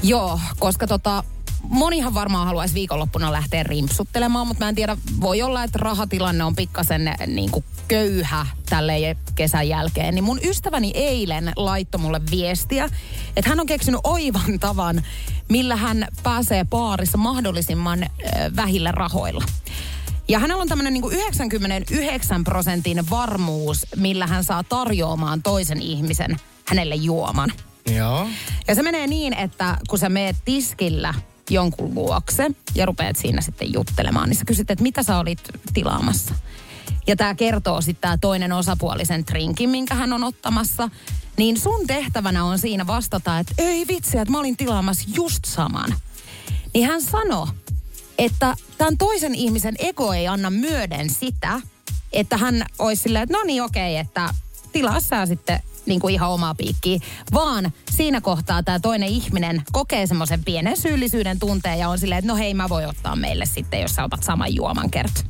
Joo, koska tota, monihan varmaan haluaisi viikonloppuna lähteä rimpsuttelemaan, mutta mä en tiedä, voi olla, että rahatilanne on pikkasen eh, niin kuin köyhä tälle kesän jälkeen. Niin mun ystäväni eilen laittoi mulle viestiä, että hän on keksinyt oivan tavan, millä hän pääsee baarissa mahdollisimman äh, vähillä rahoilla. Ja hänellä on tämmöinen niin 99 prosentin varmuus, millä hän saa tarjoamaan toisen ihmisen hänelle juoman. Joo. Ja se menee niin, että kun sä meet tiskillä jonkun luokse ja rupeat siinä sitten juttelemaan, niin sä kysyt, että mitä sä olit tilaamassa. Ja tämä kertoo sitten tämä toinen osapuolisen drinkin, minkä hän on ottamassa. Niin sun tehtävänä on siinä vastata, että ei vitsi, että mä olin tilaamassa just saman. Niin hän sanoi, että tämän toisen ihmisen ego ei anna myöden sitä, että hän olisi silleen, että no niin okei, että tilaa sä sitten niin kuin ihan omaa piikkiä, vaan siinä kohtaa tämä toinen ihminen kokee semmoisen pienen syyllisyyden tunteen ja on silleen, että no hei mä voin ottaa meille sitten, jos sä otat saman juoman kert.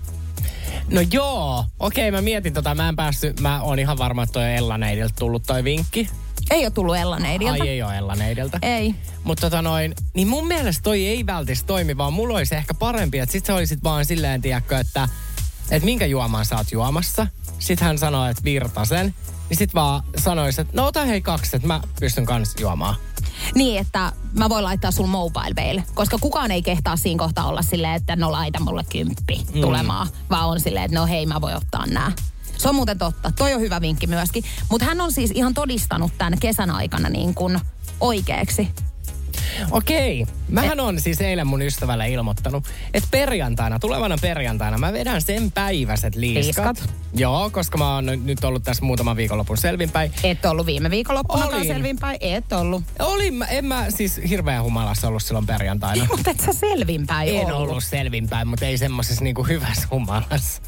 No joo, okei mä mietin tota, mä en päässyt, mä oon ihan varma, että toi on Ellaneidilta tullut toi vinkki. Ei ole tullut Ellaneidilta. Ai ei ole Ellaneidilta. Ei. Mutta tota noin, niin mun mielestä toi ei vältis toimi, vaan mulla olisi ehkä parempi, että sit sä olisit vaan silleen, tiedätkö, että, että minkä juoman sä oot juomassa. Sitten hän sanoo, että virtasen. Niin sit vaan sanois, että no ota hei kaksi, että mä pystyn kans juomaan. Niin, että mä voin laittaa sun mobile bail, koska kukaan ei kehtaa siinä kohtaa olla silleen, että no laita mulle kymppi tulemaan, mm. vaan on silleen, että no hei mä voin ottaa nää. Se on muuten totta. Toi on hyvä vinkki myöskin. Mutta hän on siis ihan todistanut tämän kesän aikana niin kuin oikeaksi. Okei. Mähän on siis eilen mun ystävälle ilmoittanut, että perjantaina, tulevana perjantaina, mä vedän sen päiväiset liiskat. Liiskat. Joo, koska mä oon nyt ollut tässä muutaman viikonlopun selvinpäin. Et ollut viime viikonloppunakaan Olin. selvinpäin. Et ollut. Olin, mä, en mä siis hirveän humalassa ollut silloin perjantaina. Mutta et sä selvinpäin En ollut selvinpäin, mutta ei semmoisessa niinku hyvässä humalassa.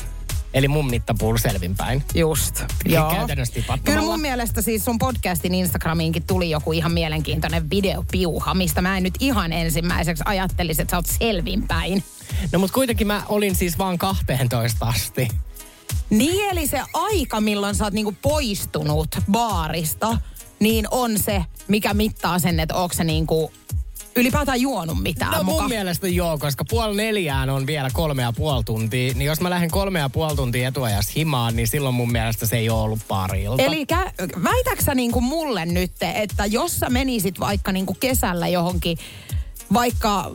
Eli mun mittapuulu selvinpäin. Just. Käytännössä tipattomalla. Kyllä mun mielestä siis sun podcastin Instagramiinkin tuli joku ihan mielenkiintoinen videopiuha, mistä mä en nyt ihan ensimmäiseksi ajattelisi, että sä oot selvinpäin. No mut kuitenkin mä olin siis vaan 12 asti. Niin eli se aika, milloin sä oot niinku poistunut baarista, niin on se, mikä mittaa sen, että onko se niinku ylipäätään juonut mitään No mun muka. mielestä joo, koska puoli neljään on vielä kolme ja puoli tuntia. Niin jos mä lähden kolme ja puoli tuntia etuajassa himaan, niin silloin mun mielestä se ei ole ollut parilta. Eli kä- väitäksä niinku mulle nyt, että jos sä menisit vaikka niinku kesällä johonkin vaikka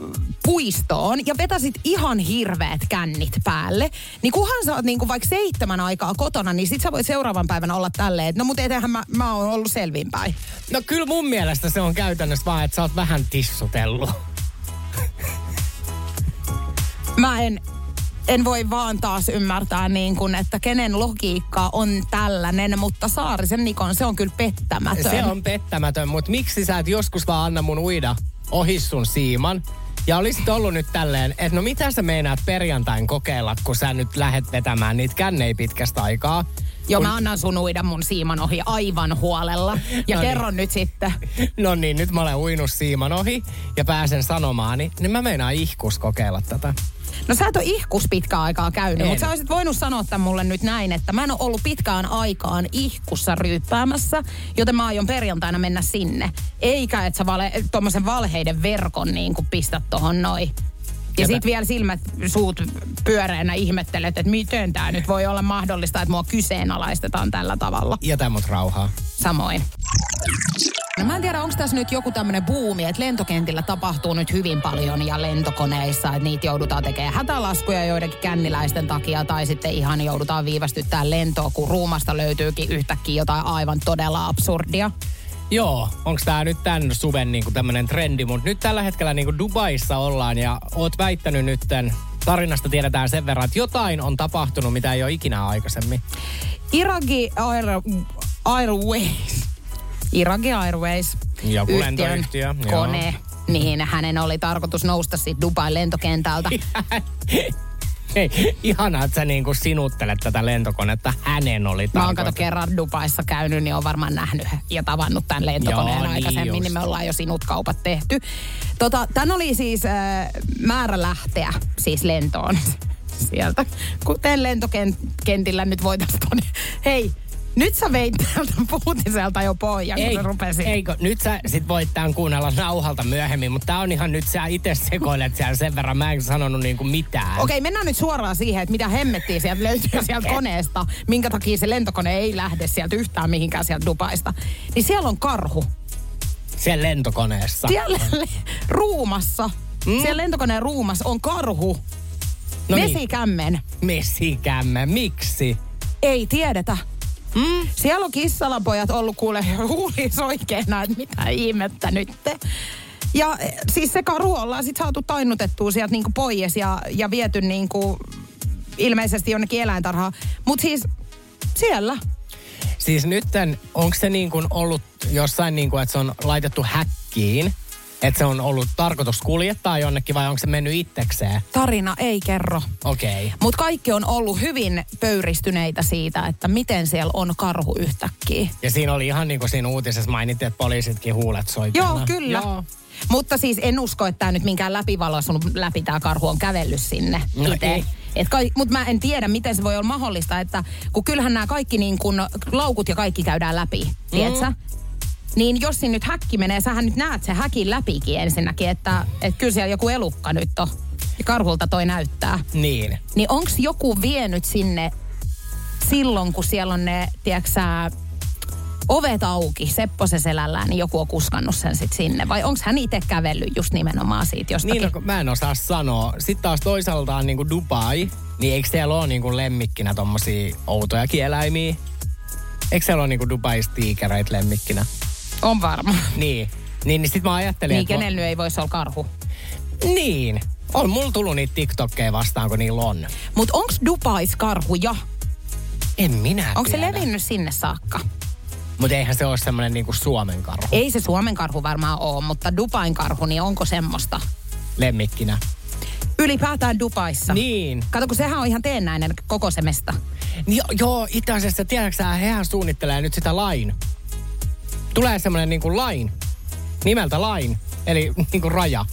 puistoon ja vetäsit ihan hirveät kännit päälle, niin kunhan sä oot niinku vaikka seitsemän aikaa kotona, niin sit sä voit seuraavan päivän olla tälleen, että no mut eihän mä, mä oon ollut selvinpäin. No kyllä mun mielestä se on käytännössä vaan, että sä oot vähän tissutellut. Mä en, en voi vaan taas ymmärtää niin kuin, että kenen logiikka on tällainen, mutta Saarisen Nikon se on kyllä pettämätön. Se on pettämätön, mutta miksi sä et joskus vaan anna mun uida ohi sun siiman? Ja olisit ollut nyt tälleen, että no mitä sä meinaat perjantain kokeilla, kun sä nyt lähet vetämään niitä kännei pitkästä aikaa? Joo, mä annan sun uida mun siiman ohi aivan huolella. Ja No niin. kerron nyt sitten. No niin, nyt mä olen uinut siiman ohi ja pääsen sanomaani, niin mä meinaan ihkus kokeilla tätä. No sä et ole ihkus pitkään aikaa käynyt, En. mutta sä olisit voinut sanoa tämän mulle nyt näin, että mä en ole ollut pitkään aikaan ihkussa ryyppäämässä, joten mä aion perjantaina mennä sinne. Eikä, että sä vale, tommosen valheiden verkon niin kuin pistät tohon noin. Ja Ketä? sit vielä silmät suut pyöreänä ihmettelet, että miten tämä nyt voi olla mahdollista, että mua kyseenalaistetaan tällä tavalla. Jätä mut rauhaa. Samoin. No mä en tiedä, onko tässä nyt joku tämmöinen buumi, että lentokentillä tapahtuu nyt hyvin paljon ja lentokoneissa, että niitä joudutaan tekemään hätälaskuja joidenkin känniläisten takia tai sitten ihan joudutaan viivästyttää lentoa, kun ruumasta löytyykin yhtäkkiä jotain aivan todella absurdia. Joo, onko tämä nyt tämän suven niinku tämmönen trendi, mutta nyt tällä hetkellä niinku Dubaissa ollaan ja oot väittänyt nytten, tarinasta tiedetään sen verran, että jotain on tapahtunut, mitä ei ole ikinä aikaisemmin. Iragi Air, Airways. Iragi Airways. Joku yhtiön lentoyhtiö, joo. Kone. Niin hänen oli tarkoitus nousta siitä Dubain lentokentältä. Hei, ihanaa, että sä niinku sinuttelet tätä lentokonetta. Hänen oli Mä oon kato tarkoitus. kerran Dubaissa käynyt, niin on varmaan nähnyt ja tavannut tämän lentokoneen Joo, niin aikaisemmin, just. niin me ollaan jo sinut kaupat tehty. Tota, tän oli siis äh, määrä lähteä siis lentoon sieltä. Kuten lentokentillä nyt voitaisiin tonne. Hei, nyt sä veit täältä puutiselta jo pohjan, kun se rupesi. eikö, nyt sä sit voit tämän kuunnella nauhalta myöhemmin, mutta tää on ihan nyt sä itse sekoilet siellä sen verran. Mä en sanonut niinku mitään. Okei, mennään nyt suoraan siihen, että mitä hemmettiä sieltä löytyy sieltä koneesta, minkä takia se lentokone ei lähde sieltä yhtään mihinkään sieltä Dubaista. Niin siellä on karhu. Siellä lentokoneessa. Siellä le- ruumassa, mm. siellä lentokoneen ruumassa on karhu. No niin. Vesikämmen. Mesikämme, miksi? Ei tiedetä. Mm? Siellä on kissalapojat ollut kuule huulis oikeena, että mitä ihmettä nyt. Ja eh, siis se karhu ollaan sit saatu tainnutettua sieltä niinku pois ja, ja viety niinku ilmeisesti jonnekin eläintarhaan. Mutta siis siellä. Siis nytten, onko se niin kuin ollut jossain niin kuin, että se on laitettu häkkiin? Että se on ollut tarkoitus kuljettaa jonnekin vai onko se mennyt itsekseen? Tarina ei kerro. Okei. Okay. Mutta kaikki on ollut hyvin pöyristyneitä siitä, että miten siellä on karhu yhtäkkiä. Ja siinä oli ihan niin kuin siinä uutisessa mainittiin, että poliisitkin huulet soikeena. Joo, kyllä. Joo. Mutta siis en usko, että tämä nyt minkään läpivaloisun läpi tämä karhu on kävellyt sinne No itse. Mutta mä en tiedä, miten se voi olla mahdollista, että kun kyllähän nämä kaikki niin kun laukut ja kaikki käydään läpi, Mm. tiedätkö? Niin jos siinä nyt häkki menee, sähän nyt näet sen häkin läpikin ensinnäkin, että, että kyllä siellä joku elukka nyt on. Ja karhulta toi näyttää. Niin. Niin onko joku vienyt sinne silloin, kun siellä on ne, tiedätkö sä, ovet auki, Seppo se selällään, niin joku on kuskannut sen sitten sinne? Vai onko hän itse kävellyt just nimenomaan siitä jostakin? Niin, no, mä en osaa sanoa. Sitten taas toisaalta on niinku Dubai, niin eikö siellä ole niinku lemmikkinä tommosia outoja eläimiä? Eikö siellä ole niinku Dubais tiikereitä lemmikkinä? On varma. Niin. Niin, niin sit mä ajattelin, Niin, että... kenellä nyt ei voisi olla karhu. Niin. On mulla tullut niitä TikTokkeja vastaan, kun niillä on. Mutta onks Dubais karhuja? En minä Onko se levinnyt sinne saakka? Mutta eihän se ole semmoinen niinku Suomen karhu Ei se Suomen karhu varmaan ole, mutta Dubain karhu, niin onko semmoista? lemmikkinä. Ylipäätään Dubaissa. Niin. Kato, kun sehän on ihan teennäinen koko se mesta. niin jo, joo, itse asiassa, tiedätkö hehän suunnittelee nyt sitä lain. Tulee semmoinen niinku lain, nimeltä lain, eli niinku raja.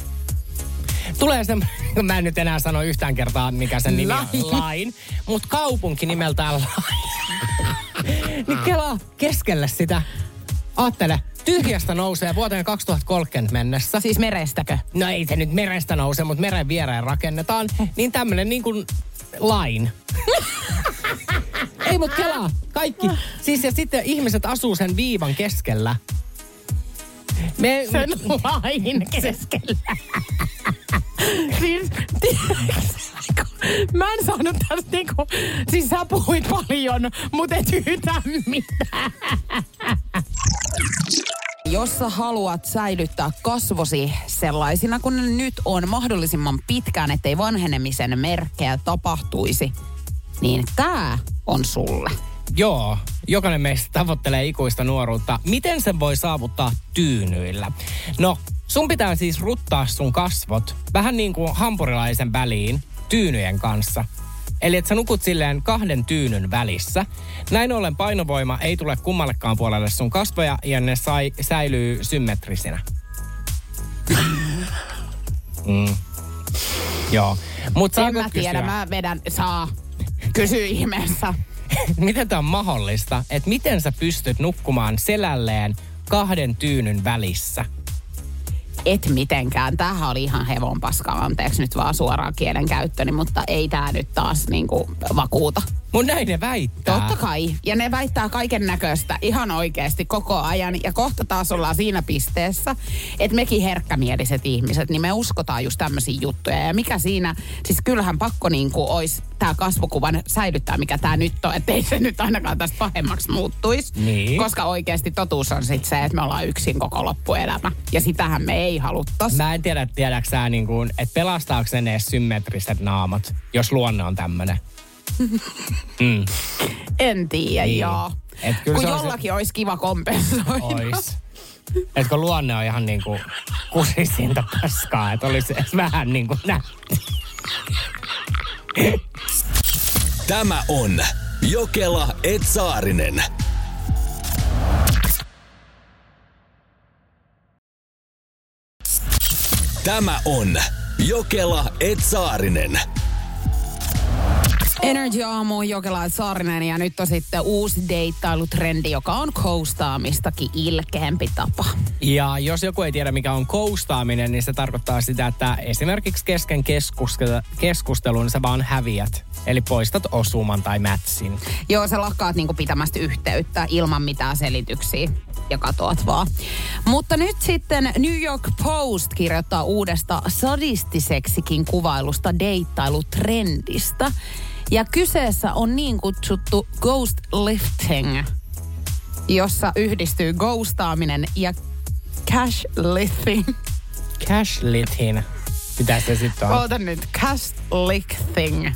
Tulee semmoinen, mä en nyt enää sano yhtään kertaa, mikä sen nimi on, Lain. lain, mutta kaupunki nimeltään lain. niin kelaa keskelle sitä. Aattele, tyhjästä nousee vuoteen 2030 mennessä. Siis merestäkö? No ei se nyt merestä nouse, mutta meren viereen rakennetaan. Niin tämmönen niin kuin lain. ei mut kelaa, kaikki. Siis ja sitten ihmiset asuu sen viivan keskellä. Me, Sen lain keskellä. siis, mä en saanut tästä niinku, siis sä puhuit paljon, mutta et yhtään mitään. Jos sä haluat säilyttää kasvosi sellaisina kuin ne nyt on mahdollisimman pitkään, ettei vanhenemisen merkkejä tapahtuisi, niin tää on sulle. Joo, jokainen meistä tavoittelee ikuista nuoruutta. Miten sen voi saavuttaa tyynyillä? No, sun pitää siis ruttaa sun kasvot vähän niin kuin hampurilaisen väliin tyynyjen kanssa. Eli että sä nukut silleen kahden tyynyn välissä. Näin ollen painovoima ei tule kummallekaan puolelle sun kasvoja ja ne sai, säilyy symmetrisinä. Mm. Joo. Mut En mä tiedä, kysyä? mä vedän, saa. Kysy ihmeessä. miten tämä on mahdollista, että miten sä pystyt nukkumaan selälleen kahden tyynyn välissä? Et mitenkään. Tämähän oli ihan hevon paskaa, anteeksi nyt vaan suoraan kielen käyttöni, mutta ei tämä nyt taas niinku vakuuta. Mun näin ne väittää. Totta kai. Ja ne väittää kaiken näköistä ihan oikeasti koko ajan. Ja kohta taas ollaan siinä pisteessä, että mekin herkkämieliset ihmiset, niin me uskotaan just tämmöisiä juttuja. Ja mikä siinä, siis kyllähän pakko niin kuin olisi tämä kasvokuvan säilyttää, mikä tämä nyt on. Että ei se nyt ainakaan tästä pahemmaksi muuttuisi. Niin. Koska oikeasti totuus on sitten se, että me ollaan yksin koko loppuelämä. Ja sitähän me ei haluttaisi. Mä en tiedä, tiedätkö sä, niin kuin, että pelastaako ne edes symmetriset naamat, jos luonne on tämmönen. mm, En tiedä, Niin. joo. Et kyllä Kun se on se- jollakin olisi kiva kompensoida. ois. Et kun luonne on ihan niin kuin kusisinta paskaa, että olisi vähän niin kuin nätti. Tämä on Jokela Etsaarinen. Tämä on Jokela Etsaarinen. Energy Aamu, Jokela Saarinen ja nyt on sitten uusi deittailutrendi, joka on koustaamistakin ilkeämpi tapa. Ja jos joku ei tiedä, mikä on koustaaminen, niin se tarkoittaa sitä, että esimerkiksi kesken keskustelun sä vaan häviät. Eli poistat osuman tai mätsin. Joo, sä lakkaat niinku pitämästä yhteyttä ilman mitään selityksiä ja katoat vaan. Mutta nyt sitten New York Post kirjoittaa uudesta sadistiseksikin kuvailusta deittailutrendistä. Ja kyseessä on niin kutsuttu ghost lifting, jossa yhdistyy ghostaaminen ja cash lifting. Cashlithin. Mitä se sitten on? Oota nyt, cash lifting.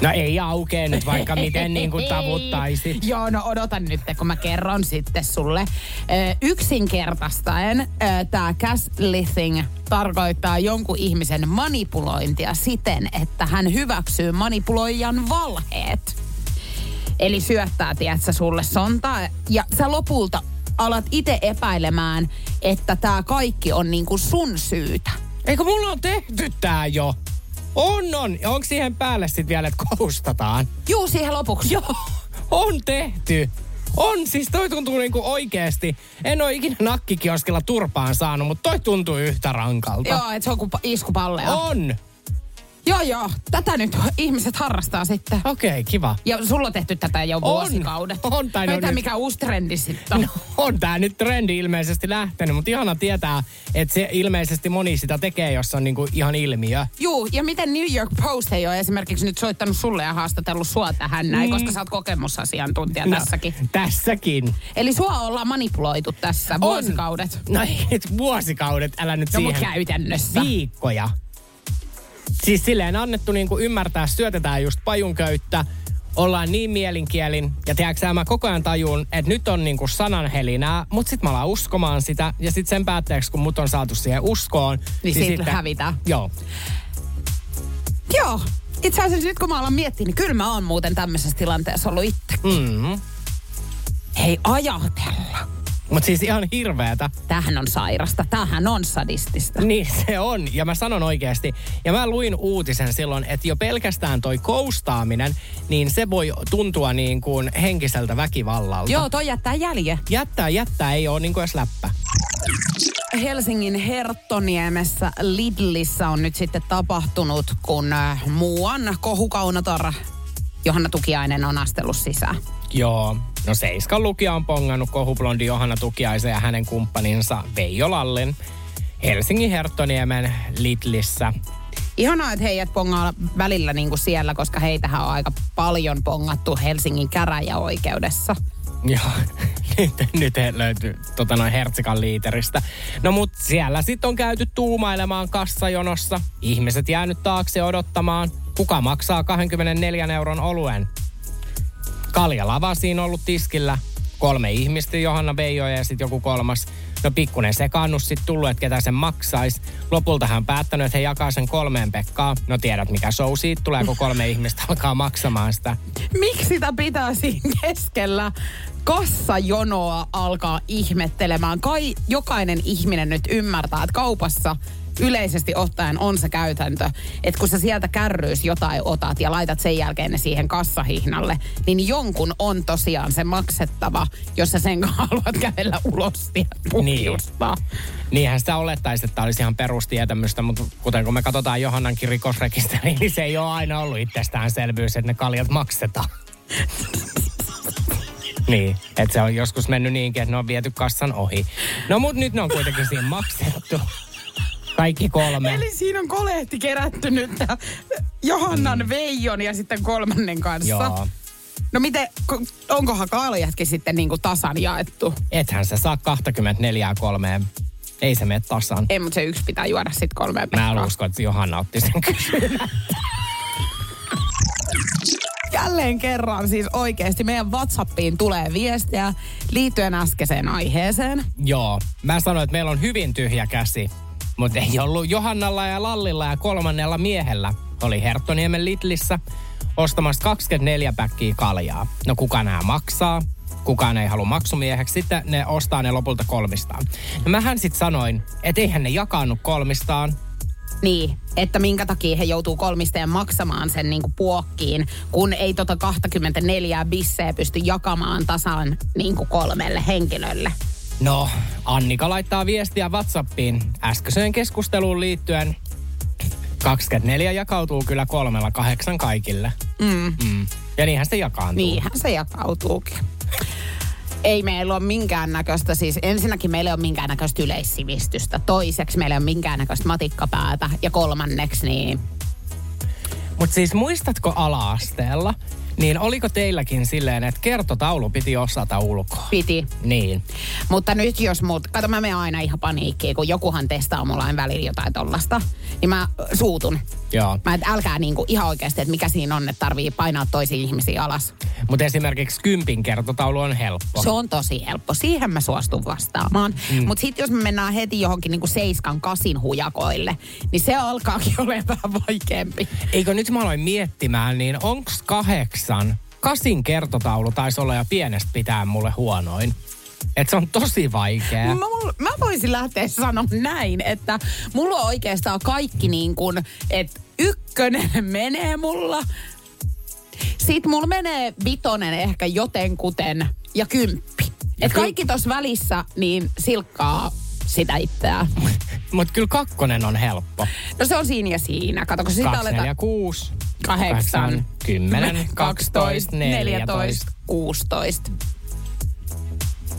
No ei aukee nyt vaikka miten niin kuin tavuttaisit. Joo, no odotan nyt, kun mä kerron sitten sulle. Ö, yksinkertaistaen tämä gaslighting tarkoittaa jonkun ihmisen manipulointia siten, että hän hyväksyy manipuloijan valheet. Eli syöttää, tiedätkö, sulle sontaa ja sä lopulta alat itse epäilemään, että tämä kaikki on niinku sun syytä. Eikö mulla on tehty tää jo? On, on. Onko siihen päälle sitten vielä, että koustataan? Juu, siihen lopuksi. Joo, on tehty. On, siis toi tuntuu niinku oikeesti. En ole ikinä nakkikioskilla turpaan saanut, mutta toi tuntuu yhtä rankalta. Joo, että se on kuin pa- iskupallea. On. Joo, joo. Tätä nyt ihmiset harrastaa sitten. Okei, okay, kiva. Ja sulla on tehty tätä jo On. vuosikaudet. On, tai no Ei tämä nyt- mikä uusi trendi sitten on. No, on tää nyt trendi ilmeisesti lähtenyt, mutta ihana tietää, että se ilmeisesti moni sitä tekee, jos on niinku ihan ilmiö. Juu, ja miten New York Post ei ole esimerkiksi nyt soittanut sulle ja haastatellut sua tähän näin, koska sä oot kokemusasiantuntija tässäkin. No, tässäkin. Eli sua ollaan manipuloitu tässä vuosikaudet. No vuosikaudet, älä nyt No siihen. käytännössä. Viikkoja. Siis silleen annettu niinku ymmärtää, syötetään just pajunköyttä, ollaan niin mielinkielin, ja tiedätkö mä koko ajan tajun, että nyt on niinku sananhelinää, mutta sit mä alan uskomaan sitä, ja sit sen päätteeksi, kun mut on saatu siihen uskoon, Niin siitä hävitään. Joo. Joo. Itse asiassa nyt kun mä alan miettiä, niin kyllä mä oon muuten tämmöisessä tilanteessa ollut itse. Mm. Hei, ajatella. Mutta siis ihan hirveetä. Tämähän on sairasta. Tämähän on sadistista. Niin se on, ja mä sanon oikeasti. Ja mä luin uutisen silloin, että jo pelkästään toi koustaaminen, niin se voi tuntua niin kuin henkiseltä väkivallalta. Joo, toi jättää jälje. Jättää, jättää, ei ole niin kuin edes läppä. Helsingin Herttoniemessä Lidlissä on nyt sitten tapahtunut, kun äh, muuan kohukaunotar Johanna Tukiainen on astellut sisään. Joo. No Seiskan lukija on pongannut kohublondi Johanna Tukiaisen ja hänen kumppaninsa Veijo Lallin Helsingin Herttoniemen Lidlissä. Ihanaa, että heidät pongaa välillä niin kuin siellä, koska heitähän on aika paljon pongattu Helsingin käräjäoikeudessa. Joo, nyt, nyt he löytyy tota noin Hertsikan liiteristä. No mut siellä sitten on käyty tuumailemaan kassajonossa. Ihmiset jäänyt taakse odottamaan. Kuka maksaa 24 euron oluen? Kaljalava siinä ollut tiskillä. Kolme ihmistä, Johanna Veijo ja sitten joku kolmas. No pikkunen sekaannus sitten tullut, että ketä sen maksaisi. Lopulta hän päättänyt, että he jakaa sen kolmeen Pekkaa. No tiedät mikä show siitä tulee, kun kolme ihmistä alkaa maksamaan sitä. Miksi sitä pitää siinä keskellä kassajonoa alkaa ihmettelemään? Kai jokainen ihminen nyt ymmärtää, että kaupassa yleisesti ottaen on se käytäntö, että kun sä sieltä kärryys jotain otat ja laitat sen jälkeen ne siihen kassahihnalle, niin jonkun on tosiaan se maksettava, jos sä sen haluat kävellä ulos ja puhjustaa. Niinhän sitä olettaisi, että tämä olisi ihan perustietämystä, mutta kuten kun me katsotaan Johannankin rikosrekisteriin, niin se ei ole aina ollut itsestäänselvyys, että ne kaljat maksetaan. niin, että se on joskus mennyt niinkin, että ne on viety kassan ohi. No mut nyt ne on kuitenkin siinä maksettu. Kaikki kolme. Eli siinä on kolehti kerätty nyt Johannan mm. Veijon ja sitten kolmannen kanssa. Joo. No miten, ko- onkohan kaljatkin sitten niinku tasan jaettu? Ethän sä saa 24 kolmeen. Ei se mene tasan. Ei, mutta se yksi pitää juoda sitten kolmeen Mä en usko, että Johanna otti sen. Jälleen kerran siis oikeasti meidän WhatsAppiin tulee viestiä liittyen äskeiseen aiheeseen. Joo, mä sanoin, että meillä on hyvin tyhjä käsi. Mutta ei ollut Johannalla ja Lallilla ja kolmannella miehellä. Oli Herttoniemen Lidlissä ostamassa 24 päkkiä kaljaa. No kuka nämä maksaa? Kukaan ei halua maksumieheksi. Sitten ne ostaa ne lopulta kolmistaan. No mähän sitten sanoin, että eihän ne jakanut kolmistaan. Niin, että minkä takia he joutuu kolmisteen maksamaan sen niinku puokkiin, kun ei tota 24 bisseä pysty jakamaan tasan niinku kolmelle henkilölle. No, Annika laittaa viestiä WhatsAppiin äskeiseen keskusteluun liittyen. 24 jakautuu kyllä kolmella kahdeksan kaikille. Mm. Mm. Ja niinhän se jakaantuu. Niinhän se jakautuukin. Ei meillä ole minkäännäköistä, siis ensinnäkin meillä ei ole minkäännäköistä yleissivistystä. Toiseksi meillä ei ole minkäännäköistä matikkapäätä. Ja kolmanneksi niin Mutta siis muistatko ala-asteella, niin oliko teilläkin silleen, että kertotaulu piti osata ulkoa? piti. Niin. Mutta nyt jos muut, kato mä menen aina ihan paniikkiin, kun jokuhan testaa mulla aina välillä jotain tollasta, niin mä suutun. Joo. Mä et älkää niinku ihan oikeasti, että mikä siinä on, että tarvii painaa toisia ihmisiä alas. Mutta esimerkiksi kympin kertotaulu on helppo. Se on tosi helppo. Siihen mä suostun vastaamaan. Mm. Mutta sitten jos me mennään heti johonkin niinku seiskan kasin hujakoille, niin se alkaakin olemaan vähän vaikeampi. Eikö nyt mä aloin miettimään, niin onks kahdeksan? Kasin kertotaulu taisi olla ja pienestä pitää mulle huonoin. Et se on tosi vaikea. Mä, mä voisin lähteä sanoa näin, että mulla on oikeastaan kaikki niin kuin, että ykkönen menee mulla. Sitten mulla menee vitonen ehkä jotenkuten ja kymppi. Et kaikki tuossa välissä niin silkkaa sitä itseään. Mutta kyllä kakkonen on helppo. No se on siinä ja siinä. Kato, kun sitä Kaksi, aletaan... neljä, kuusi. Kahdeksan, kymmenen, 12, 14. 16.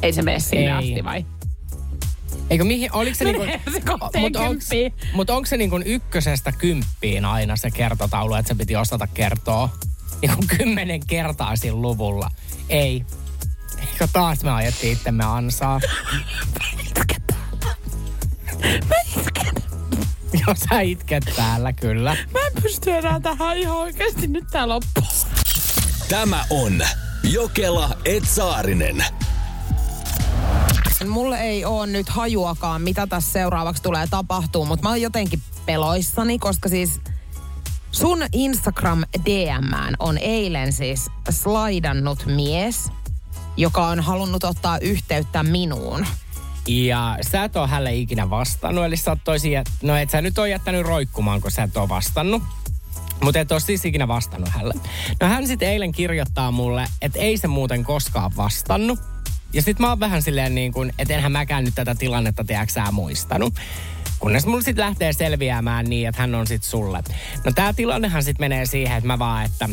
Ei se mene sinne Ei. asti vai? Eikö mihin, oliko se niinku... Se kohteen Mutta onko mut onko se niinku ykkösestä kymppiin aina se kertotaulu, että se piti osata kertoa niinku kymmenen kertaa sillä luvulla? Ei. Eikö taas me ajettiin itsemme ansaa? Joo, sä itket täällä kyllä. Mä en pysty enää tähän ihan oikeasti nyt tää loppuu. Tämä on Jokela Etsaarinen. Mulle ei ole nyt hajuakaan, mitä tässä seuraavaksi tulee tapahtuu, mutta mä oon jotenkin peloissani, koska siis sun Instagram DMään on eilen siis slaidannut mies, joka on halunnut ottaa yhteyttä minuun. Ja sä et ole hänelle ikinä vastannut, eli sä oot toisin, jät... no et sä nyt ole jättänyt roikkumaan, kun sä et ole vastannut. Mutta et ole siis ikinä vastannut hänelle. No hän sitten eilen kirjoittaa mulle, että ei se muuten koskaan vastannut. Ja sitten mä oon vähän silleen niin kuin, että enhän mäkään nyt tätä tilannetta, tiedätkö sä, muistanut. Kunnes mulla sitten lähtee selviämään niin, että hän on sitten sulle. No tää tilannehan sitten menee siihen, että mä vaan, että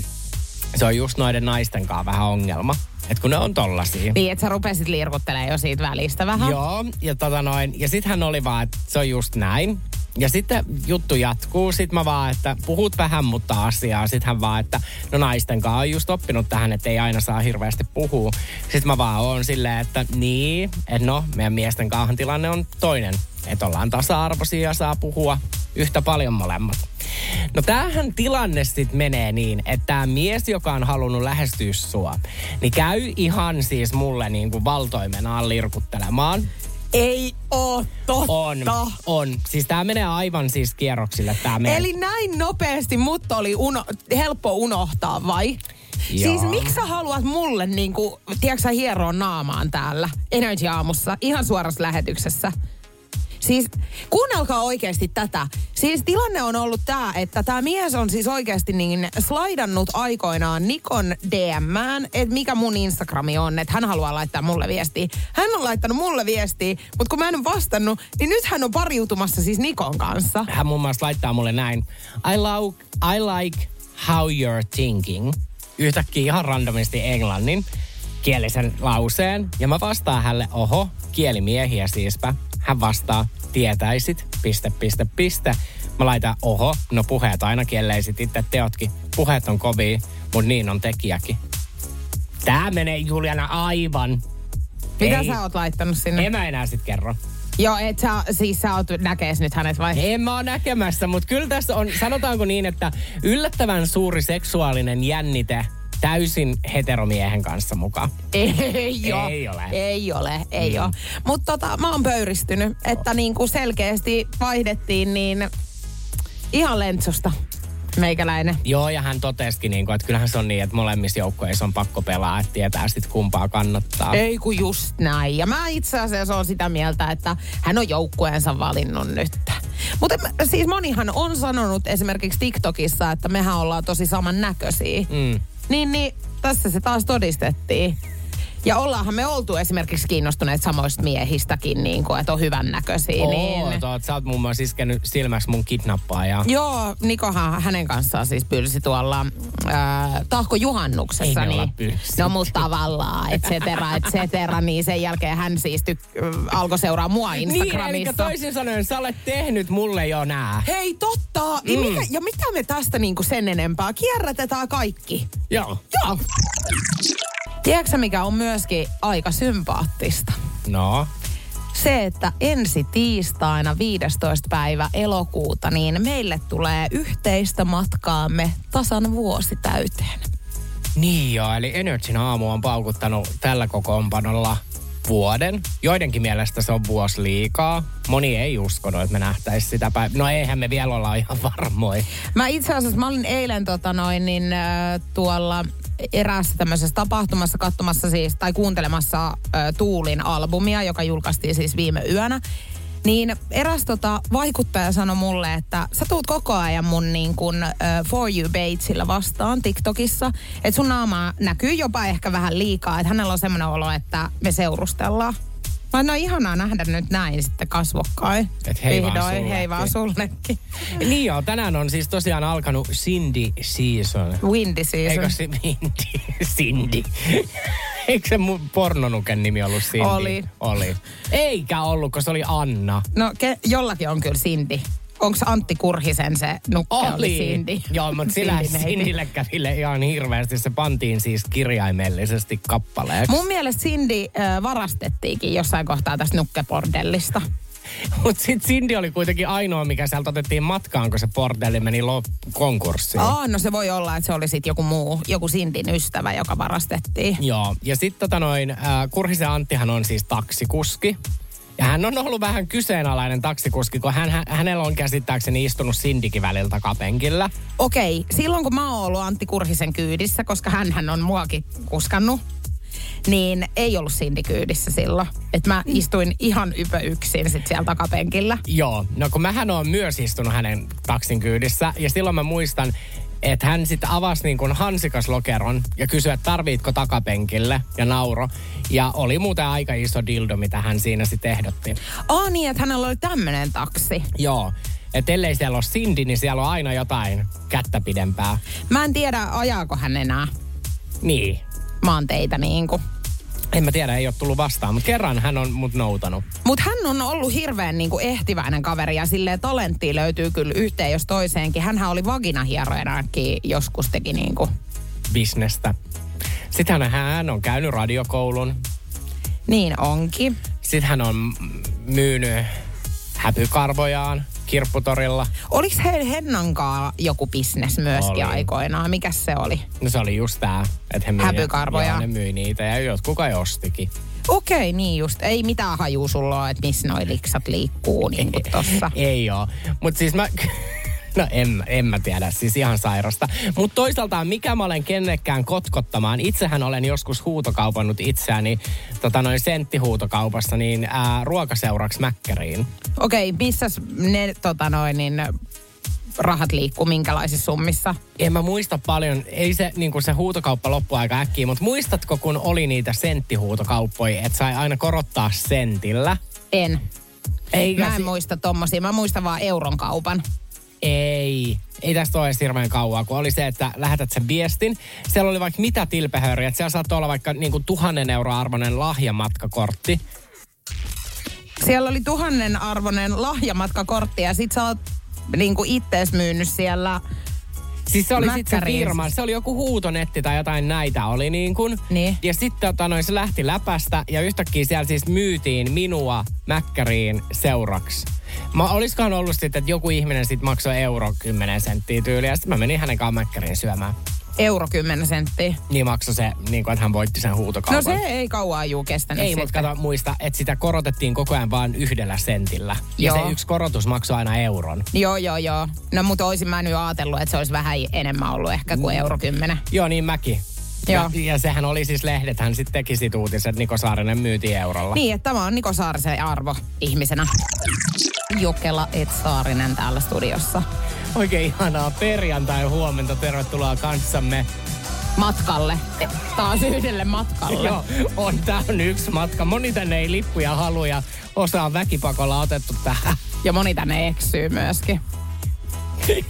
se on just noiden naisten kanssa vähän ongelma. Että kun ne on tollasia. Niin, että sä rupesit liirkuttelemaan jo siitä välistä vähän. Joo, ja tota noin, ja sitten hän oli vaan, että se on just näin. Ja sitten juttu jatkuu, sit mä vaan, että puhut vähän mutta asiaa. Sitten hän vaan, että no naisten kanssa on just oppinut tähän, että ei aina saa hirveästi puhua. Sitten mä vaan oon silleen, että niin, että no, meidän miesten kanssa tilanne on toinen. Että ollaan tasa-arvoisia ja saa puhua yhtä paljon molemmat. No tämähän tilanne sitten menee niin, että tämä mies, joka on halunnut lähestyä sua, niin käy ihan siis mulle niin kuin valtoimenaan lirkuttelemaan. Ei oo totta. On, on. Siis tämä menee aivan siis kierroksille tämä menee. Eli näin nopeasti mut oli uno, helppo unohtaa vai? Joo. Siis miksi sä haluat mulle niinku, tiedätkö sä hieroa naamaan täällä Energy Aamussa, ihan suorassa lähetyksessä? Siis kuunnelkaa oikeasti tätä. Siis tilanne on ollut tämä, että tämä mies on siis oikeasti niin slaidannut aikoinaan Nikon DMään, että mikä mun Instagrami on, että hän haluaa laittaa mulle viestiä. Hän on laittanut mulle viestiä, mutta kun mä en vastannut, niin nyt hän on pariutumassa siis Nikon kanssa. Hän muun muassa laittaa mulle näin. I, love, I like how you're thinking. Yhtäkkiä ihan randomisti englannin kielisen lauseen. Ja mä vastaan hänelle, oho, kielimiehiä siispä. Hän vastaa, tietäisit, piste, piste, piste. Mä laitan, oho, no puheet aina kielleisit itse teotkin. Puheet on kovia, mutta niin on tekijäkin. Tää menee Juliana aivan. Mitä Ei. sä oot laittanut sinne? En mä enää sit kerro. Joo, et sä, siis sä oot näkees nyt hänet vai? En mä ole näkemässä, mutta kyllä tässä on, sanotaanko niin, että yllättävän suuri seksuaalinen jännite täysin heteromiehen kanssa mukaan. Ei, oo. Ei ole. Ei ole, ei Mm. ole. Mutta tota, mä oon pöyristynyt, että niinku selkeästi vaihdettiin niin ihan lentsosta meikäläinen. Joo, ja hän totesikin, niin kuin, että kyllähän se on niin, että molemmissa joukkueissa on pakko pelaa, että tietää sitten kumpaa kannattaa. Ei kun just näin. Ja mä itse asiassa on sitä mieltä, että hän on joukkueensa valinnut nyt. Mutta siis monihan on sanonut esimerkiksi TikTokissa, että mehän ollaan tosi samannäköisiä. Mm. Niin, niin tässä se taas todistettiin. Ja ollaanhan me oltu esimerkiksi kiinnostuneet samoista miehistäkin, niin kuin, että on hyvännäköisiä. Oo, niin... toot, sä oot muun muassa iskenyt silmäksi mun kidnappaaja. Joo, Nikohan hänen kanssaan siis pylsi tuolla ää, Tahko juhannuksessa. Ei niin, no mutta tavallaan, et cetera, et cetera, niin sen jälkeen hän siis tyk- alkoi seuraa mua Niin, eli Instagramissa. toisin sanoen, sä olet tehnyt mulle jo nää. Hei, totta! Mm. Mikä, ja mitä me tästä niinku sen enempää? Kierrätetään kaikki. Joo. Joo. Tiedätkö mikä on myöskin aika sympaattista? No, Se, että ensi tiistaina 15. päivä elokuuta, niin meille tulee yhteistä matkaamme tasan vuosi täyteen. Niin joo, eli Energyn aamu on paukuttanut tällä kokoonpanolla vuoden. Joidenkin mielestä se on vuosi liikaa. Moni ei uskonut, että me nähtäisi sitä päivää. No eihän me vielä olla ihan varmoja. Mä itse asiassa, mä olin eilen tota noin, niin, äh, tuolla eräässä tämmöisessä tapahtumassa katsomassa siis, tai kuuntelemassa äh, Tuulin albumia, joka julkaistiin siis viime yönä. Niin eräs tota, vaikuttaja sanoi mulle, että sä tuut koko ajan mun niin kun, uh, For You Batesilla vastaan TikTokissa. Että sun naama näkyy jopa ehkä vähän liikaa. Että hänellä on semmoinen olo, että me seurustellaan. Vaan no ihanaa nähdä nyt näin sitten kasvokkain. Et hei vaan Vihdoin, hei vaan sullekin. Niin joo, tänään on siis tosiaan alkanut Cindy Season. Windy season. Eikö se Windy? Cindy. Eikö se mun pornonuken nimi ollut Cindy? Oli. Oli. Eikä ollut, kun se oli Anna. No ke, jollakin on kyllä Cindy. Onko Antti Kurhisen se nukke oli, Cindy? Joo, mutta sillä. Cindylle käville ihan hirveästi. Se pantiin siis kirjaimellisesti kappaleeksi. Mun mielestä äh, varastettiinkin jossain kohtaa tästä nukkepordellista. Mutta sitten Cindy oli kuitenkin ainoa, mikä sieltä otettiin matkaan, kun se bordelli meni lop- konkurssiin. Aa, no se voi olla, että se oli sitten joku muu, joku Cindyn ystävä, joka varastettiin. Joo, ja sitten tota noin, äh, Kurhisen Anttihan on siis taksikuski. Ja hän on ollut vähän kyseenalainen taksikuski, kun hän, hä- hänellä on käsittääkseni istunut Sindikin välillä takapenkillä. Okei, silloin kun mä oon ollut Antti Kurhisen kyydissä, koska hän on muakin kuskannut, niin ei ollut Cindy kyydissä silloin. Että mä istuin ihan ypö yksin sit siellä takapenkillä. Joo, no kun mähän on myös istunut hänen taksin kyydissä. Ja silloin mä muistan, että hän sitten avasi niin kuin hansikas lokeron ja kysyi, että tarviitko takapenkille ja nauro. Ja oli muuten aika iso dildo, mitä hän siinä sitten ehdotti. Aa niin, että hänellä oli tämmönen taksi. Joo, että ellei siellä ole Cindy, niin siellä on aina jotain kättä pidempää. Mä en tiedä, ajaako hän enää Niin. maanteitä niin kuin. En mä tiedä, ei ole tullut vastaan, mutta kerran hän on mut noutanut. Mutta hän on ollut hirveän niinku ehtiväinen kaveri ja silleen talenttia löytyy kyllä yhteen jos toiseenkin. Hänhän oli vaginahieroinakin joskus teki niinku. bisnestä. Sitten hän, hän on käynyt radiokoulun. Niin onkin. Sitten hän on myynyt häpykarvojaan kirpputorilla. Oliko heillä Hennankaa joku bisnes myöskin Oli. aikoinaan? Mikäs se oli? No se oli just tää, että he myi, Häpykarvoja. Joo, ne myi niitä ja jotkut kai ostikin. Okei, niin just. Ei mitään hajuu sulla ole, että missä noi liksat liikkuu niin kuin tossa. Ei oo. Mutta siis mä... No en, en mä tiedä, siis ihan sairasta. Mutta toisaalta mikä mä olen kenellekään kotkottamaan. Itsehän olen joskus huutokaupannut itseäni tota noin senttihuutokaupassa niin ää, ruokaseuraksi mäkkäriin. Okei, missä ne tota noin, niin rahat liikkuu, minkälaisissa summissa? En mä muista paljon, ei se, niin se huutokauppa loppu aika äkkiä, mutta muistatko kun oli niitä senttihuutokauppoja, että sai aina korottaa sentillä? En. Eikä Mä en si- muista tommosia. Mä muistan vaan euron kaupan. Ei, ei tästä ole edes hirveän kauaa, kun oli se, että lähetät sen viestin. Siellä oli vaikka mitä tilpehööriä, että siellä saattoi olla vaikka niin kuin tuhannen euroa arvoinen lahjamatkakortti. Siellä oli tuhannen arvoinen lahjamatkakortti ja sit sä oot niinku ittees myynyt siellä. Siis se oli sitten se firma, se oli joku huutonetti tai jotain näitä oli niin kuin. Niin. Ja sitten tota, noin, se lähti läpästä ja yhtäkkiä siellä siis myytiin minua mäkkäriin seuraksi. Mä oliskohan ollut sitten, että joku ihminen sitten maksoi euro 10 senttiä tyyliä. Ja sitten mä menin hänen kanssaan mäkkäriin syömään. Euro 10 senttiä. Niin maksoi se, niin kuin, että hän voitti sen No huutokaupan. se ei kauan juu kestänyt Ei, mutta kato, muista, että sitä korotettiin koko ajan vain yhdellä sentillä. Ja Joo. se yksi korotus maksoi aina euron. Joo, joo, joo. No mutta olisin mä nyt ajatellut, että se olisi vähän enemmän ollut ehkä kuin euro 10. Joo, niin mäkin. Joo. Ja, ja sehän oli siis lehdet, hän sitten teki sit uutiset, Niko Saarinen myytiin eurolla. Niin, että tämä on Niko Saarisen arvo ihmisenä. Jokela et Saarinen täällä studiossa. Oikein ihanaa perjantai huomenta, tervetuloa kanssamme. Matkalle. Taas yhdelle matkalle. Joo, on, tää on yksi matka. Moni tänne ei lippuja halua ja osa on väkipakolla otettu tähän. Ja moni tänne eksyy myöskin.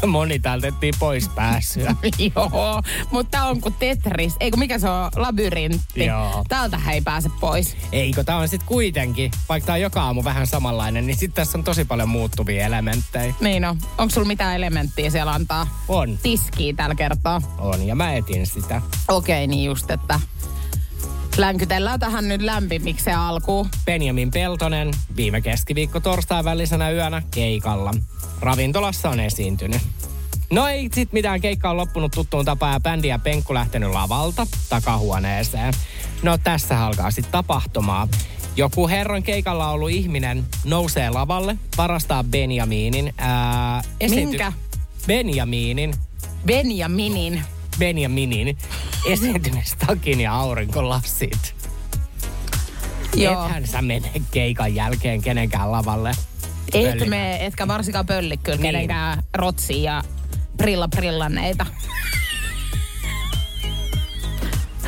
Ja moni täältä pois pääsyä. Joo, mutta on kuin Tetris. Eikö mikä se on? Labyrintti. Joo. Täältä ei pääse pois. Eikö tää on sitten kuitenkin, vaikka tää on joka aamu vähän samanlainen, niin sitten tässä on tosi paljon muuttuvia elementtejä. Niin on. Onko sulla mitään elementtiä siellä antaa On, tiskiä tällä kertaa? on ja mä etin sitä. Okei, niin just, että länkytellään tähän nyt lämpimiksi se alkuun. Benjamin Peltonen viime keskiviikko torstai välisenä yönä keikalla. Ravintolassa on esiintynyt. No ei sit mitään, keikka on loppunut tuttuun tapaan ja bändi ja Penkku lähtenyt lavalta takahuoneeseen. No tässä alkaa sitten tapahtumaa. Joku herran keikalla ollut ihminen nousee lavalle, varastaa Benjaminin. Ää, Minkä? Benjaminin. Benjaminin. Benjaminin esiintymistakin ja aurinkolasit. Joo. Ethän sä mene keikan jälkeen kenenkään lavalle. Et me, etkä varsinkaan pölli kyllä Niin. niin. kenenkään rotsia ja prilla prillanneita.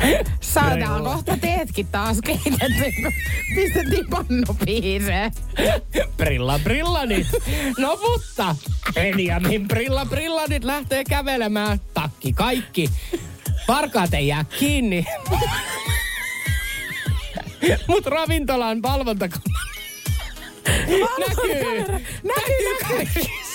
Saadaan kohta teetkin taas keitetty, kun pistettiin pannu. Brilla Brillanit. No mutta Benjamin Brilla Brillanit lähtee kävelemään. Takki kaikki. Parkaat ei jää kiinni. Mut ravintolan valvonta näkyy. Näkyy, näkyy. Näkyy,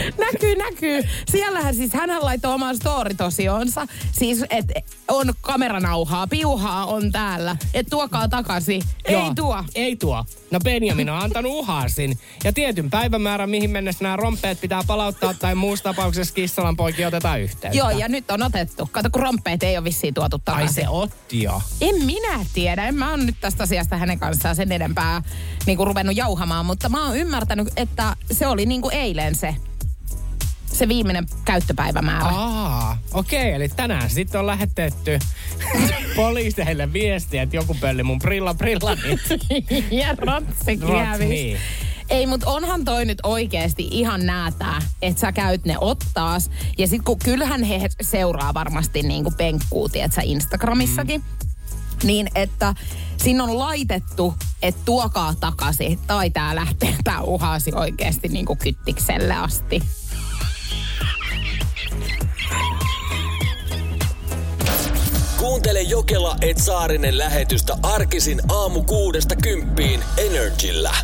näkyy. Siellähän siis hän laittoi oman story-tosionsa. Siis, että on kameranauhaa, piuhaa on täällä. Että tuokaa takaisin. Ei Joo, tuo. Ei tuo. No Benjamin on antanut uhasin. Ja tietyn päivämäärän, mihin mennessä nämä rompeet pitää palauttaa tai muussa tapauksessa kissalan poikia otetaan yhteyttä. Joo, ja nyt on otettu. Kato, kun rompeet ei ole vissiin tuotu Ai takaisin. se otti jo. En minä tiedä. En mä oon nyt tästä asiasta hänen kanssaan sen enempää niin kuin ruvennut jauhamaan, mutta mä oon ymmärtänyt, että se oli niin kuin eilen se, se viimeinen käyttöpäivämäärä. Aa, okei, eli tänään sitten on lähetetty poliiseille viestiä, että joku pölli mun brilla brillanit. ja rotsi niin. Ei, mutta onhan toi nyt oikeasti ihan näätää, että sä käyt ne ottaas. Ja sit kun kyllähän he seuraa varmasti niin kuin penkkuu, tiedätkö, Instagramissakin. Mm. Niin, että siinä on laitettu, että tuokaa takaisin. Tai tää lähtee, tää uhasi oikeasti niin kuin kyttikselle asti. Kuuntele Jokela et Saarinen lähetystä arkisin aamu kuudesta kymppiin Energillä.